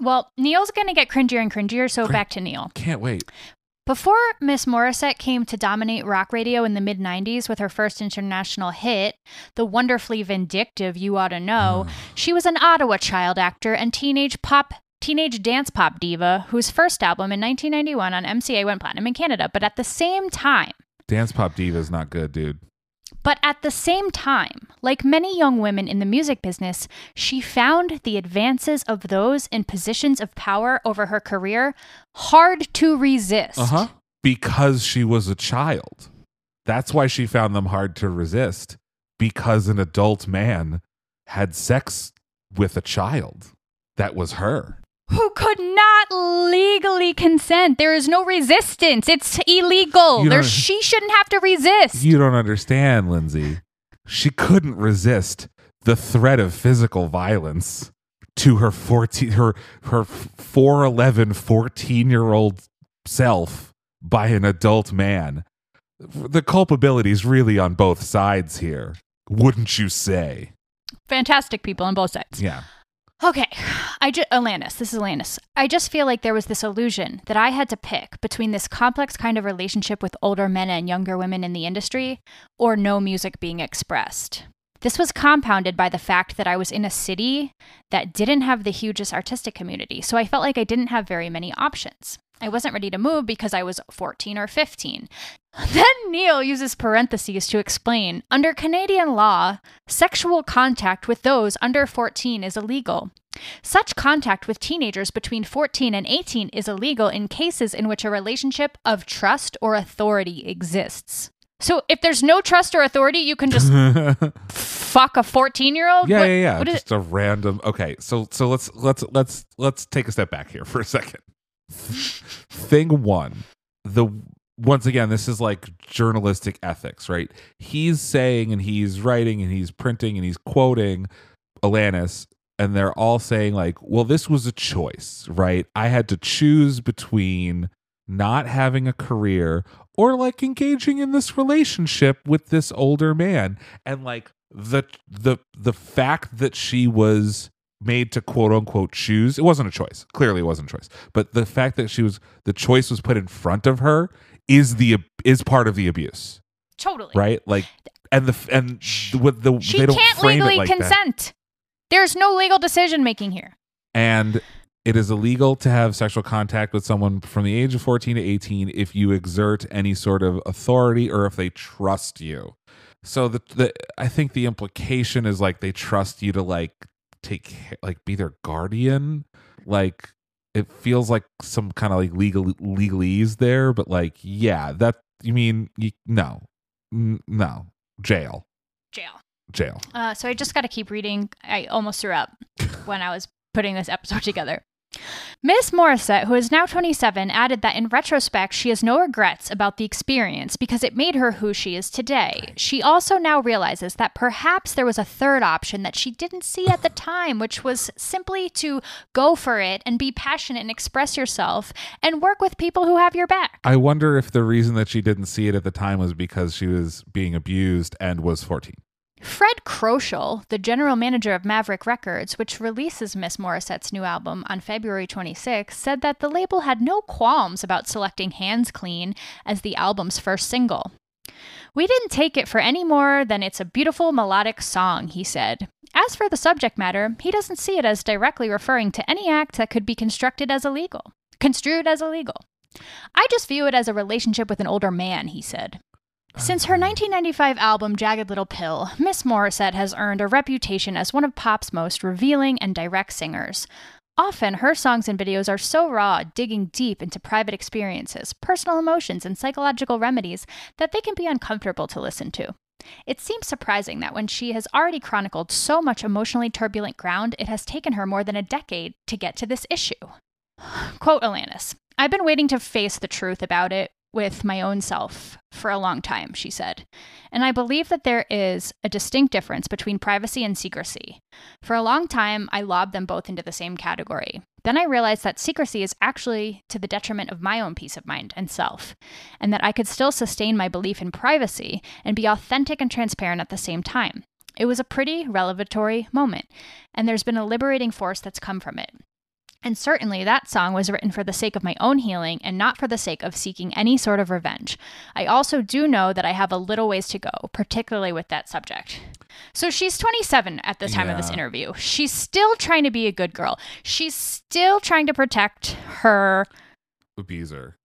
Well, Neil's to get cringier and cringier, so back to Neil. can't wait Before Miss Morissette came to dominate rock radio in the mid 90s with her first international hit, the wonderfully vindictive You Oughta Know, hmm. she was an Ottawa child actor and teenage pop. Teenage dance pop diva whose first album in 1991 on MCA went platinum in Canada. But at the same time, dance pop diva is not good dude but at the same time, like many young women in the music business, she found the advances of those in positions of power over her career hard to resist. uh-huh. Because she was a child. That's why she found them hard to resist. Because an adult man had sex with a child that was her Who could not legally consent. There is no resistance. It's illegal. She shouldn't have to resist. You don't understand, Lindsay. She couldn't resist the threat of physical violence to her 14 her her 411 14 year old self by an adult man the culpability is really on both sides here wouldn't you say Fantastic people on both sides. yeah Okay, I just Alanis. This is Alanis. I just feel like there was this illusion that I had to pick between this complex kind of relationship with older men and younger women in the industry, or no music being expressed. This was compounded by the fact that I was in a city that didn't have the hugest artistic community, so I felt like I didn't have very many options. I wasn't ready to move because I was 14 or 15. Then Neil uses parentheses to explain under Canadian law, sexual contact with those under 14 is illegal. Such contact with teenagers between 14 and 18 is illegal in cases in which a relationship of trust or authority exists. So if there's no trust or authority, you can just fuck a 14 year old? yeah yeah yeah just a random okay so so let's let's let's let's take a step back here for a second thing one the once again this is like journalistic ethics right? He's saying and he's writing and he's printing and he's quoting alanis and they're all saying like well this was a choice right? I had to choose between not having a career or like engaging in this relationship with this older man. And like the the the fact that she was made to quote unquote choose it wasn't a choice clearly it wasn't a choice but the fact that she was the choice was put in front of her is the is part of the abuse Totally. right like and the and with the She they don't can't frame legally it like that. consent. There's no legal decision making here. and it is illegal to have sexual contact with someone from the age of 14 to 18 if you exert any sort of authority or if they trust you so the, the i think the implication is like they trust you to like take like be their guardian like it feels like some kind of like legal legalese there but like yeah that you mean you, no N- no jail Jail. jail Uh, so I just got to keep reading. I almost threw up when I was putting this episode together. Miss Morissette, who is now 27, added that in retrospect, she has no regrets about the experience because it made her who she is today. She also now realizes that perhaps there was a third option that she didn't see at the time, which was simply to go for it and be passionate and express yourself and work with people who have your back. I wonder if the reason that she didn't see it at the time was because she was being abused and was 14. Fred Croshal, the general manager of Maverick Records, which releases Miss Morissette's new album on February 26, said that the label had no qualms about selecting Hands Clean as the album's first single. We didn't take it for any more than it's a beautiful melodic song, he said. As for the subject matter, he doesn't see it as directly referring to any act that could be constructed as illegal, construed as illegal. I just view it as a relationship with an older man, he said. Since her 1995 album Jagged Little Pill, Miss Morissette has earned a reputation as one of pop's most revealing and direct singers. Often, her songs and videos are so raw, digging deep into private experiences, personal emotions, and psychological remedies that they can be uncomfortable to listen to. It seems surprising that when she has already chronicled so much emotionally turbulent ground, it has taken her more than a decade to get to this issue. Quote Alanis I've been waiting to face the truth about it with my own self for a long time, she said. And I believe that there is a distinct difference between privacy and secrecy. For a long time, I lobbed them both into the same category. Then I realized that secrecy is actually to the detriment of my own peace of mind and self, and that I could still sustain my belief in privacy and be authentic and transparent at the same time. It was a pretty revelatory moment, and there's been a liberating force that's come from it. And certainly that song was written for the sake of my own healing and not for the sake of seeking any sort of revenge. I also do know that I have a little ways to go, particularly with that subject. So she's 27 at the time of this interview. She's still trying to be a good girl. She's still trying to protect her Abuser.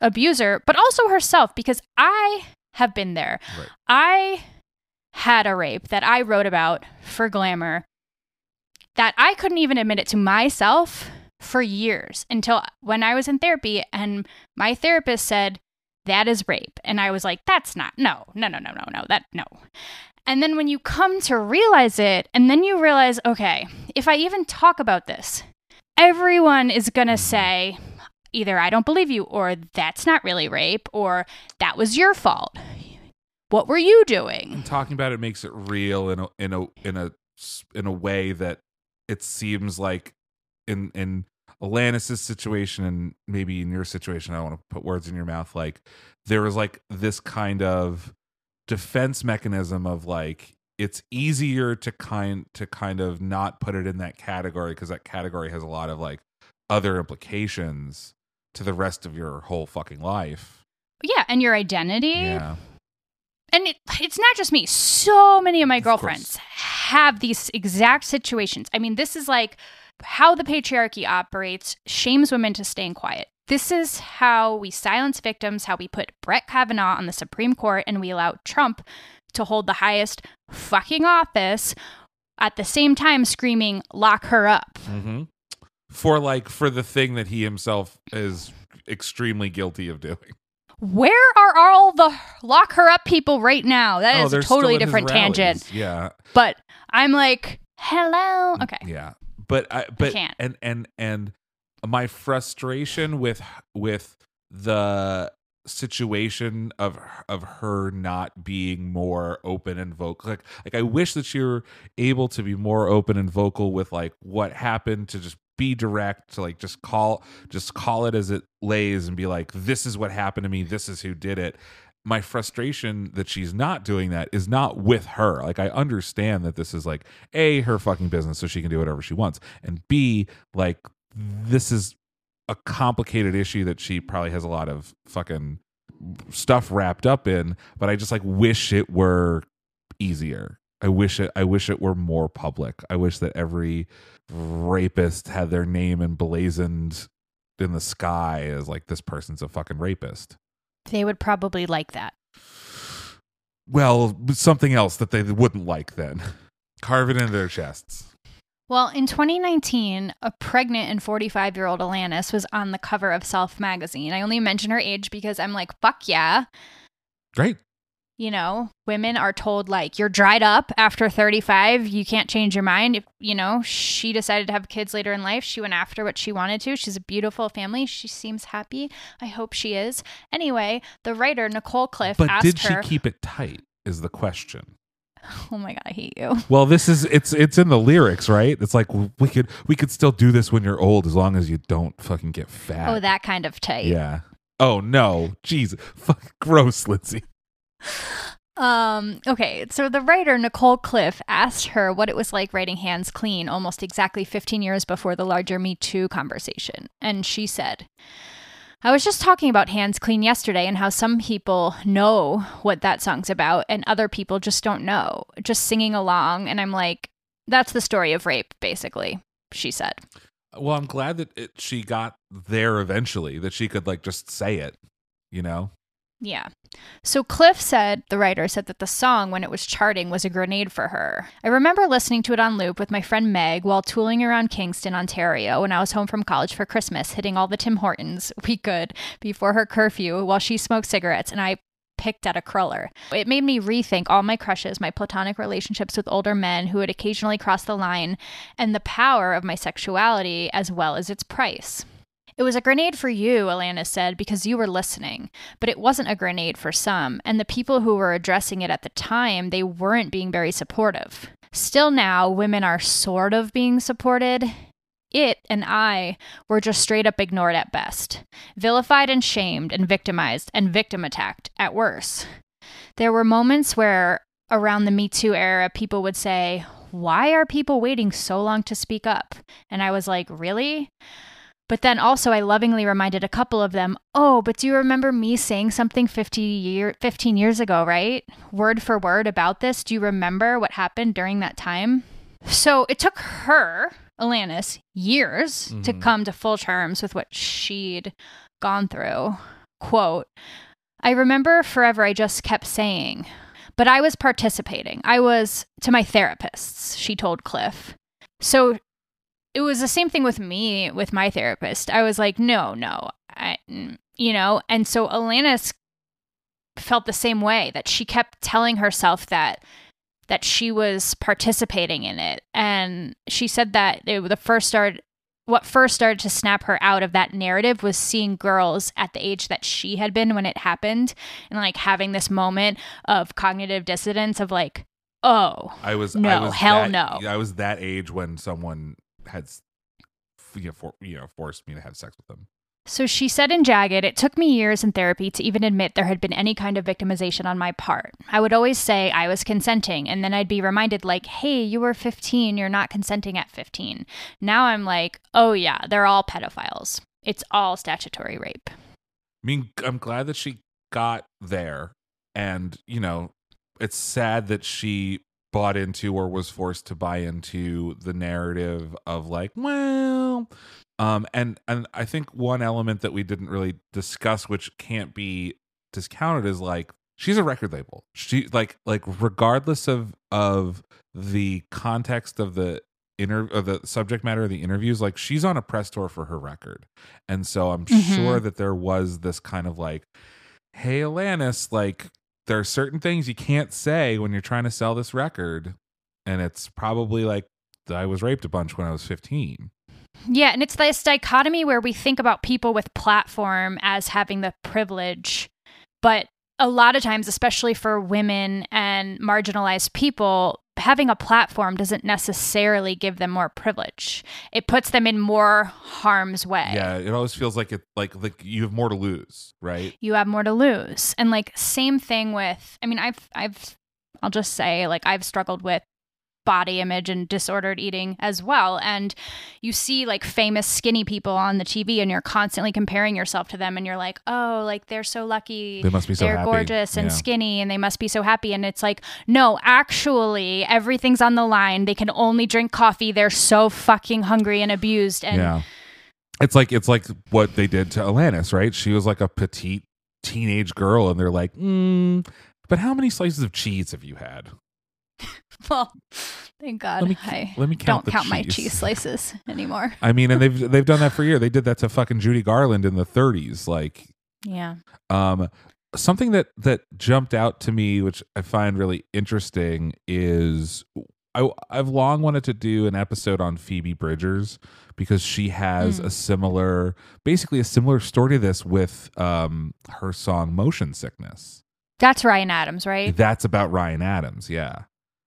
abuser, but also herself because I have been there. Right. I had a rape that I wrote about for Glamour that I couldn't even admit it to myself for years until when I was in therapy and my therapist said, that is rape. And I was like, that's not, no, no, no, no, no, no, that, no. And then when you come to realize it, and then you realize, okay, if I even talk about this, everyone is going to mm-hmm. say, either I don't believe you, or that's not really rape, or that was your fault. What were you doing? talking about it makes it real in a in a in a in a way that it seems like in in Alanis's situation and maybe in your situation, I don't want to put words in your mouth. Like there was like this kind of defense mechanism of like it's easier to kind to kind of not put it in that category because that category has a lot of like other implications to the rest of your whole fucking life. Yeah, and your identity. Yeah. And it, it's not just me. So many of my girlfriends have these exact situations. I mean, this is like how the patriarchy operates, shames women to staying quiet. This is how we silence victims, how we put Brett Kavanaugh on the Supreme Court, and we allow Trump to hold the highest fucking office at the same time screaming, lock her up. Mm-hmm. For like for the thing that he himself is extremely guilty of doing. Where are all the lock her up people right now? That Oh, is a totally different tangent. Yeah. But I'm like, hello. Okay. Yeah. But I but can't. and and and my frustration with with the situation of of her not being more open and vocal like like I wish that you were able to be more open and vocal with like what happened to just be direct like just call just call it as it lays and be like this is what happened to me this is who did it my frustration that she's not doing that is not with her. Like I understand that this is like A, her fucking business, so she can do whatever she wants. And B, like this is a complicated issue that she probably has a lot of fucking stuff wrapped up in, but I just like wish it were easier. I wish it I wish it were more public. I wish that every rapist had their name emblazoned in the sky as like this person's a fucking rapist. They would probably like that. Well, something else that they wouldn't like then. Carve it into their chests. Well, in 2019, a pregnant and 45 year old Alanis was on the cover of Self magazine. I only mention her age because I'm like, fuck yeah. Great. You know, women are told like you're dried up after 35, you can't change your mind. If, you know, she decided to have kids later in life. She went after what she wanted to. She's a beautiful family. She seems happy. I hope she is. Anyway, the writer Nicole Cliff But asked did she her, keep it tight? Is the question. "Oh my god, I hate you." Well, this is it's it's in the lyrics, right? It's like we could we could still do this when you're old as long as you don't fucking get fat. Oh, that kind of tight. Yeah. Oh no, Jesus, fuck, gross, Lindsay. Um, okay, so the writer Nicole Cliff asked her what it was like writing Hands Clean almost exactly 15 years before the larger Me Too conversation. And she said, I was just talking about Hands Clean yesterday and how some people know what that song's about and other people just don't know, just singing along. And I'm like, that's the story of rape, basically, she said. Well, I'm glad that it, she got there eventually. That she could like just say it, you know. Yeah. So Cliff said, the writer said that the song, when it was charting, was a grenade for her. I remember listening to it on loop with my friend Meg while tooling around Kingston, Ontario, when I was home from college for Christmas, hitting all the Tim Hortons we could before her curfew while she smoked cigarettes and I picked at a cruller. It made me rethink all my crushes, my platonic relationships with older men who would occasionally cross the line, and the power of my sexuality as well as its price. It was a grenade for you, Alanis said, because you were listening. But it wasn't a grenade for some, and the people who were addressing it at the time, they weren't being very supportive. Still now, women are sort of being supported. It and I were just straight up ignored at best, vilified and shamed and victimized and victim attacked at worst. There were moments where, around the Me Too era, people would say, Why are people waiting so long to speak up? And I was like, Really? But then also, I lovingly reminded a couple of them, oh, but do you remember me saying something 50 year, 15 years ago, right? Word for word about this. Do you remember what happened during that time? So it took her, Alanis, years to Mhm. come to full terms with what she'd gone through. Quote, I remember forever I just kept saying, but I was participating. I was to my therapists, she told Cliff. So it was the same thing with me with my therapist. I was like, no, no, I, you know, and so Alanis felt the same way that she kept telling herself that that she was participating in it, and she said that it, the first start. What first started to snap her out of that narrative was seeing girls at the age that she had been when it happened and like having this moment of cognitive dissonance of like, oh I was no, I was hell that- no. I was that age when someone had you know, for, you know forced me to have sex with them. So she said in Jagged, it took me years in therapy to even admit there had been any kind of victimization on my part. I would always say I was consenting, and then I'd be reminded, like, hey, you were 15, you're not consenting at 15. Now I'm like, oh yeah, they're all pedophiles. It's all statutory rape. I mean, I'm glad that she got there, and you know, it's sad that she bought into or was forced to buy into the narrative of like, well, um, and and I think one element that we didn't really discuss, which can't be discounted, is like she's a record label. She like like regardless of of the context of the inter of the subject matter of the interviews, like she's on a press tour for her record, and so I'm Mhm. sure that there was this kind of like, hey, Alanis, like there are certain things you can't say when you're trying to sell this record, and it's probably like I was raped a bunch when I was 15. Yeah, and it's this dichotomy where we think about people with platform as having the privilege, but a lot of times, especially for women and marginalized people, having a platform doesn't necessarily give them more privilege. It puts them in more harm's way. Yeah, it always feels like it like like you have more to lose, right? You have more to lose. And like same thing with I mean, I've I've I'll just say like I've struggled with body image and disordered eating as well and you see like famous skinny people on the TV and you're constantly comparing yourself to them and you're like oh like they're so lucky They must be so they're happy. gorgeous and Yeah. skinny and they must be so happy and it's like no actually everything's on the line they can only drink coffee they're so fucking hungry and abused and yeah. It's like it's like what they did to Alanis, right? She was like a petite teenage girl, and they're like, mm, "But how many slices of cheese have you had?" well thank god Let me- I let me count don't count my cheese. cheese slices anymore I mean, and they've they've done that for years. They did that to fucking Judy Garland in the 30s. Like, yeah um, something that that jumped out to me, which I find really interesting, is I I've long wanted to do an episode on Phoebe Bridgers because she has Mm. a similar, basically a similar story to this with um her song Motion Sickness. That's Ryan Adams, right? That's about Ryan Adams, yeah.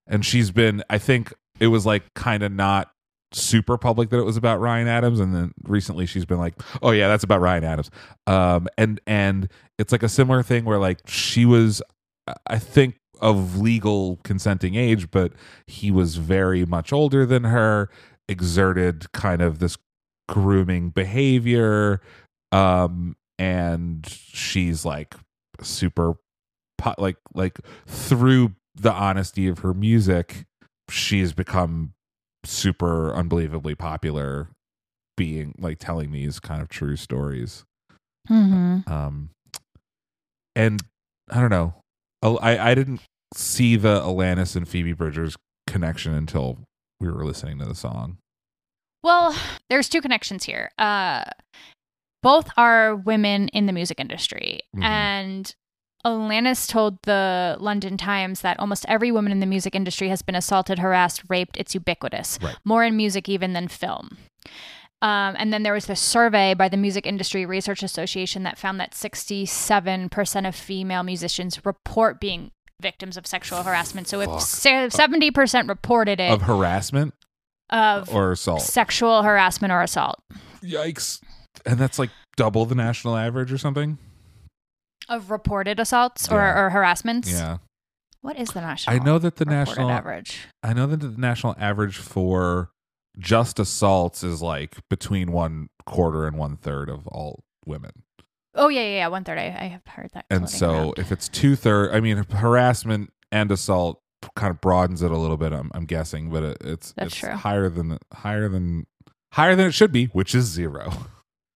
And she's been, I think it was like kind of not super public that it was about Ryan Adams, and then recently she's been like, "Oh yeah, that's about Ryan Adams." Um, and and it's like a similar thing where like she was, I think, of legal consenting age, but he was very much older than her, exerted kind of this grooming behavior, um, and she's like super like like through the honesty of her music she's become super unbelievably popular being like telling these kind of true stories Mm-hmm. um and i don't know i i didn't see the alanis and phoebe bridgers connection until we were listening to the song Well, there's two connections here. Uh, both are women in the music industry, Mhm. and Alanis told the London Times that almost every woman in the music industry has been assaulted, harassed, raped. It's ubiquitous, Right. more in music even than film. Um, and then there was this survey by the Music Industry Research Association that found that 67% of female musicians report being victims of sexual harassment. So if Fuck. se- 70% reported it of harassment of or assault sexual harassment or assault yikes and that's like double the national average or something of reported assaults or, Yeah. or harassments. yeah What is the national? I know that the reported national average. I know that the national average for just assaults is like between one quarter and one third of all women. Oh yeah, yeah, yeah. One third. I, I have heard that. And floating so around. if it's two third, I mean harassment and assault kind of broadens it a little bit. I'm, I'm guessing, but it, it's That's it's true. higher than higher than higher than it should be, which is zero.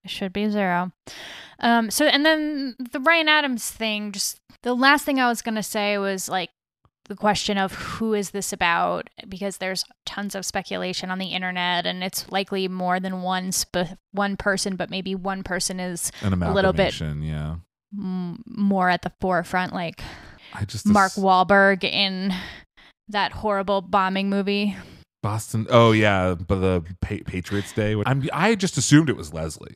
It should be zero. Um. So and then the Ryan Adams thing. Just the last thing I was gonna say was like the question of who is this about because there's tons of speculation on the internet and it's likely more than one sp- one person but maybe one person is a little bit yeah. m- more at the forefront like I just Mark Wahlberg in that horrible bombing movie. Boston. Oh yeah, but the pa- Patriots Day. I'm I just assumed it was Leslie.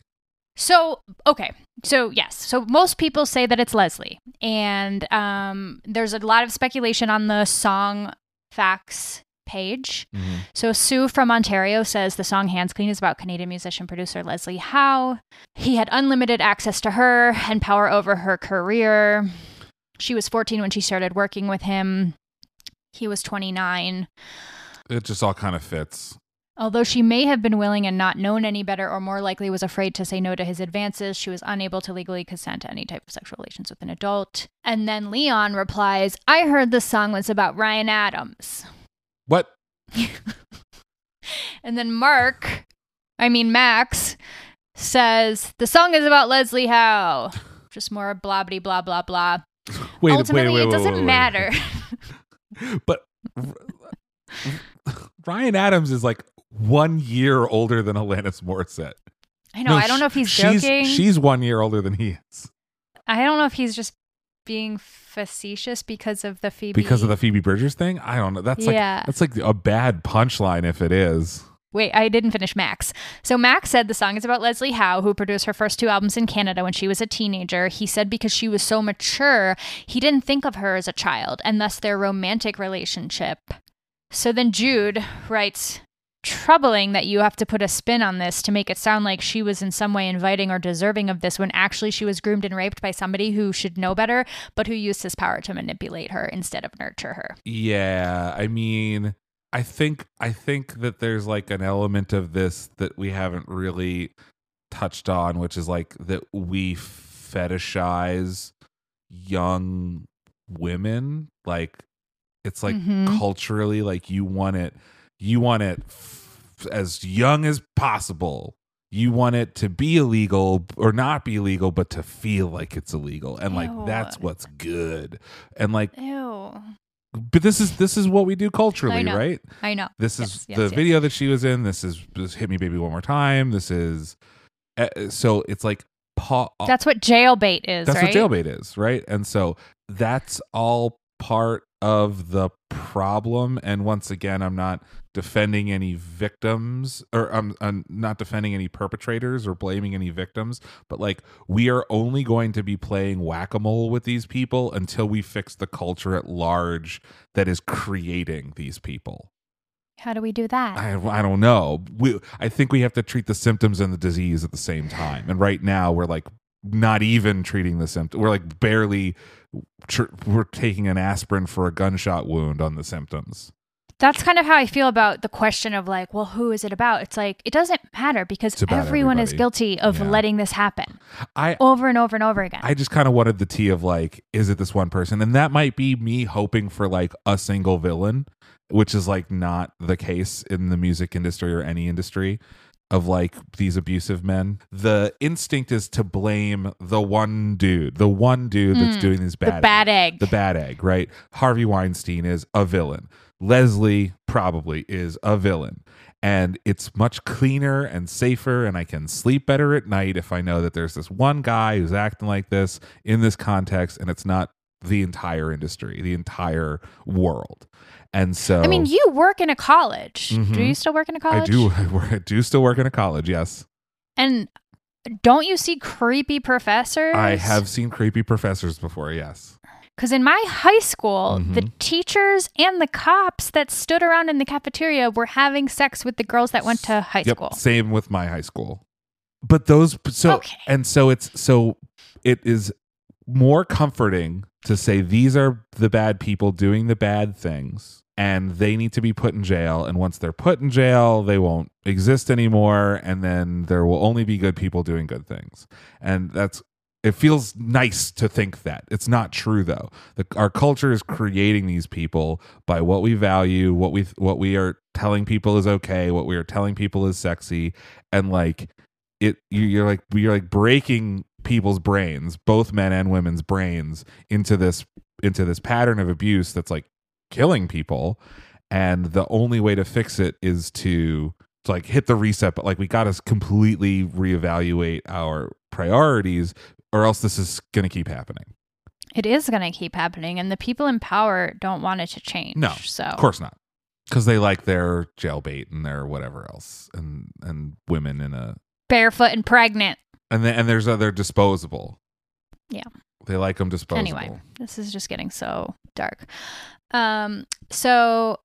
So, okay. So, yes. So, most people say that it's Leslie. And um, there's a lot of speculation on the song facts page. Mhm. So Sue from Ontario says the song Hands Clean is about Canadian musician producer Leslie Howe. He had unlimited access to her and power over her career. She was 14 when she started working with him. He was 29. It just all kind of fits. Although she may have been willing and not known any better, or more likely was afraid to say no to his advances, she was unable to legally consent to any type of sexual relations with an adult. And then Leon replies, I heard the song was about Ryan Adams. What? And then Mark, I mean Max, says the song is about Leslie Howe. Just more blah blah blah blah blah. Wait, Ultimately, wait, wait, it doesn't matter. But Ryan Adams is like one year older than Alanis Morissette. I know. I don't know if he's she's, joking. She's one year older than he is I don't know if he's just being facetious because of the Phoebe. because of the Phoebe Bridgers thing. I don't know. That's like Yeah. that's like a bad punchline if it is. Wait, I didn't finish Max. So Max said the song is about Leslie Howe, who produced her first two albums in Canada when she was a teenager. He said because she was so mature, he didn't think of her as a child, and thus their romantic relationship. So then Jude writes, troubling that you have to put a spin on this to make it sound like she was in some way inviting or deserving of this when actually she was groomed and raped by somebody who should know better, but who used his power to manipulate her instead of nurture her. Yeah, I mean, I think I think that there's like an element of this that we haven't really touched on, which is like that we fetishize young women. Like it's like Mhm. culturally, like you want it, you want it f- as young as possible. You want it to be illegal or not be illegal, but to feel like it's illegal, and like Ew. that's what's good. And like Ew. but this is this is what we do culturally, I right? I know. This Yes, is yes, the yes. video that she was in. This is this hit me baby one more time. This is uh, so it's like pa- That's what jailbait is, that's right? what jailbait is, right? And so that's all part of the problem. And once again, I'm not defending any victims or I'm, I'm not defending any perpetrators or blaming any victims, but like we are only going to be playing whack a mole with these people until we fix the culture at large that is creating these people. How do we do that? I, I don't know. We, I think we have to treat the symptoms and the disease at the same time. And right now, we're like not even treating the symptom. We're like barely. Tr- we're taking an aspirin for a gunshot wound on the symptoms. That's kind of how I feel about the question of like, well, who is it about? It's like it doesn't matter because everyone is guilty of Yeah. letting this happen I over and over and over again. I just kind of wanted the tea of like, is it this one person? And that might be me hoping for like a single villain, which is like not the case in the music industry or any industry of like these abusive men. The instinct is to blame the one dude, the one dude that's Mm, doing these the bad bad egg. The bad egg, right? Harvey Weinstein is a villain. Leslie probably is a villain. And it's much cleaner and safer, and I can sleep better at night if I know that there's this one guy who's acting like this in this context, and it's not the entire industry, the entire world. And so, I mean, you work in a college. Do Mhm. you still work in a college? I do, I do still work in a college. Yes, And don't you see creepy professors? I have seen creepy professors before. Yes, Because in my high school, the Mhm. teachers and the cops that stood around in the cafeteria were having sex with the girls that went to high yep. school. Same with my high school. But those so and so it's so it is more comforting to say these are the bad people doing the bad things and they need to be put in jail and once they're put in jail they won't exist anymore and then there will only be good people doing good things. And that's it feels nice to think that. It's not true though. The, our culture is creating these people by what we value, what we what we are telling people is okay, what we are telling people is sexy, and like it you- you're like you're like breaking people's brains, both men and women's brains into this into this pattern of abuse that's like killing people and the only way to fix it is to to like hit the reset but like we got to completely reevaluate our priorities or else this is going to keep happening. It is going to keep happening, and the people in power don't want it to change. No, so of course not, because they like their jailbait and their whatever else, and and women in a barefoot and pregnant. And then and there's other disposable. Yeah. They like them disposable. Anyway, this is just getting so dark. Um, so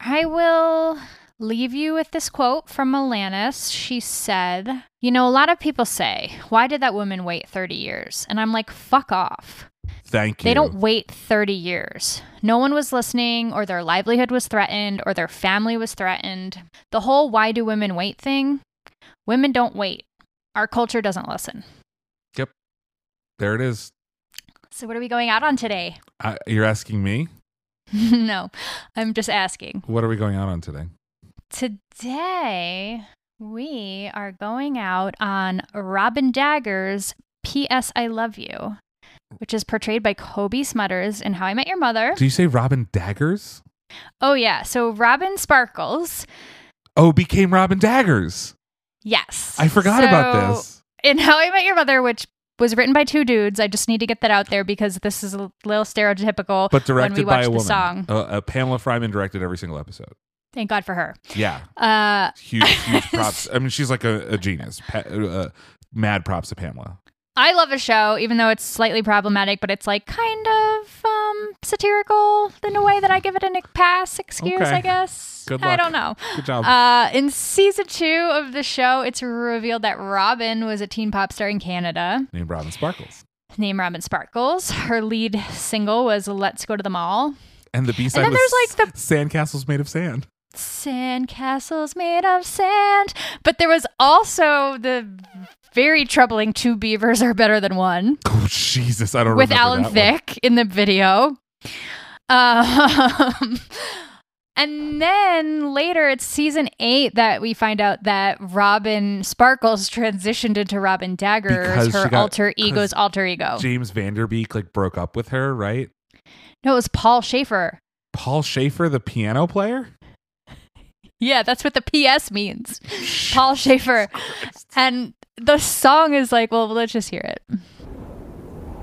I will leave you with this quote from Alanis. She said, You know, a lot of people say, Why did that woman wait 30 years? And I'm like, Fuck off. Thank you. They don't wait 30 years. No one was listening, or their livelihood was threatened, or their family was threatened. The whole why do women wait thing, women don't wait. Our culture doesn't listen. Yep. There it is. So, what are we going out on today? I, you're asking me? no, I'm just asking. What are we going out on today? Today, we are going out on Robin Dagger's P.S. I Love You, which is portrayed by Cobie Smulders in How I Met Your Mother. Do you say Robin Daggers? Oh, yeah. So, Robin Sparkles. Oh, became Robin Daggers. Yes. I forgot about this. In How I Met Your Mother, which was written by two dudes. I just need to get that out there because this is a little stereotypical But when we directed watch by a the woman. song. Uh, uh, Pamela Fryman directed every single episode. Thank God for her. Yeah. Uh, Huge, huge props. I mean, she's like a, a genius. Pa- uh, mad props to Pamela. I love a show, even though it's slightly problematic, but it's like kind of um, satirical in a way that I give it a Nick pass excuse, Okay. I guess. Good I don't know. Good job. Uh, in season two of the show, it's revealed that Robin was a teen pop star in Canada Named Robin Sparkles. named Robin Sparkles. Her lead single was Let's Go to the Mall. And the B side was there's, like, the Sandcastles Made of Sand. Sandcastles made of sand. But there was also the very troubling Two Beavers Are Better Than One. Oh, Jesus. I don't with Alan one. Thicke in the video. Um, and then later, it's season eight that we find out that Robin Sparkles transitioned into Robin Daggers, Because her got- alter ego's alter ego. James Van Der Beek like broke up with her, right? no, it was Paul Shaffer. Paul Shaffer, the piano player? Yeah, that's what the PS means. Paul Shaffer. And the song is like, well, let's just hear it.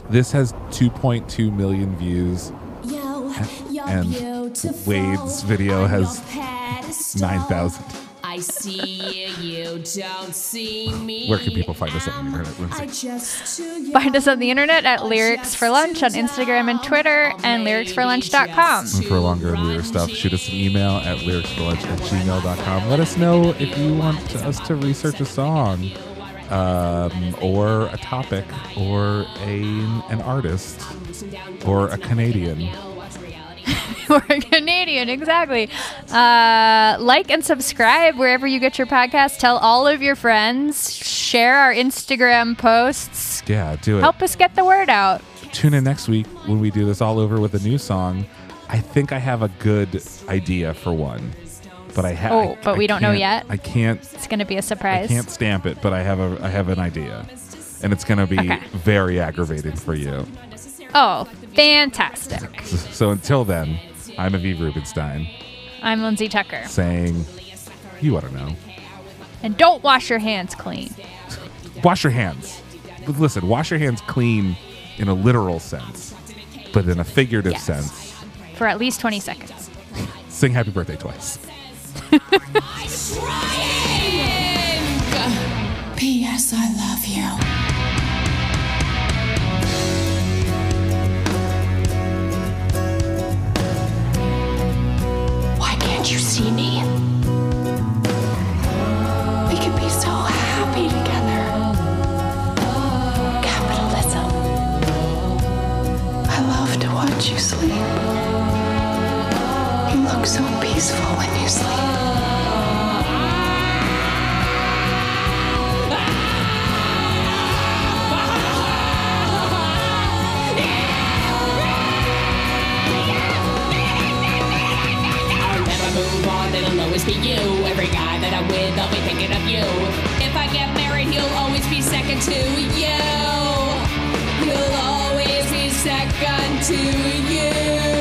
This has 2.2 million views. and Wade's video has 9,000. I see you, don't see me. Where can people find us on the internet, Lindsay? Find us on the internet at Lyrics for Lunch on Instagram and Twitter and lyricsforlunch.com. And for longer and weirder stuff, shoot us an email at lyricsforlunch at gmail.com. Let us know if you want us to research a song um, or a topic or a, an artist or a Canadian. or a Canadian, exactly. Uh, like and subscribe wherever you get your podcast. Tell all of your friends. Share our Instagram posts. Yeah, do it. Help us get the word out. Tune in next week when we do this all over with a new song. I think I have a good idea for one, but I have. Oh, but we don't know yet? I can't. It's going to be a surprise. I can't stamp it, but I have a. I have an idea, and it's going to be Okay. very aggravating for you. Oh, fantastic. So until then, I'm Aviv Rubenstein I'm Lindsay Tucker. saying, you ought to know. And don't wash your hands clean. Wash your hands. Listen, wash your hands clean in a literal sense, but in a figurative Yes. sense, for at least 20 seconds. sing happy birthday twice. P.S. I love you. Why can't you see me? We could be so happy together. Capitalism. I love to watch you sleep. So peaceful when you sleep. It'll always be you. Every guy that I'm with, I'll be thinking of you. If I get married, he'll always be second to you. He'll always be second to you.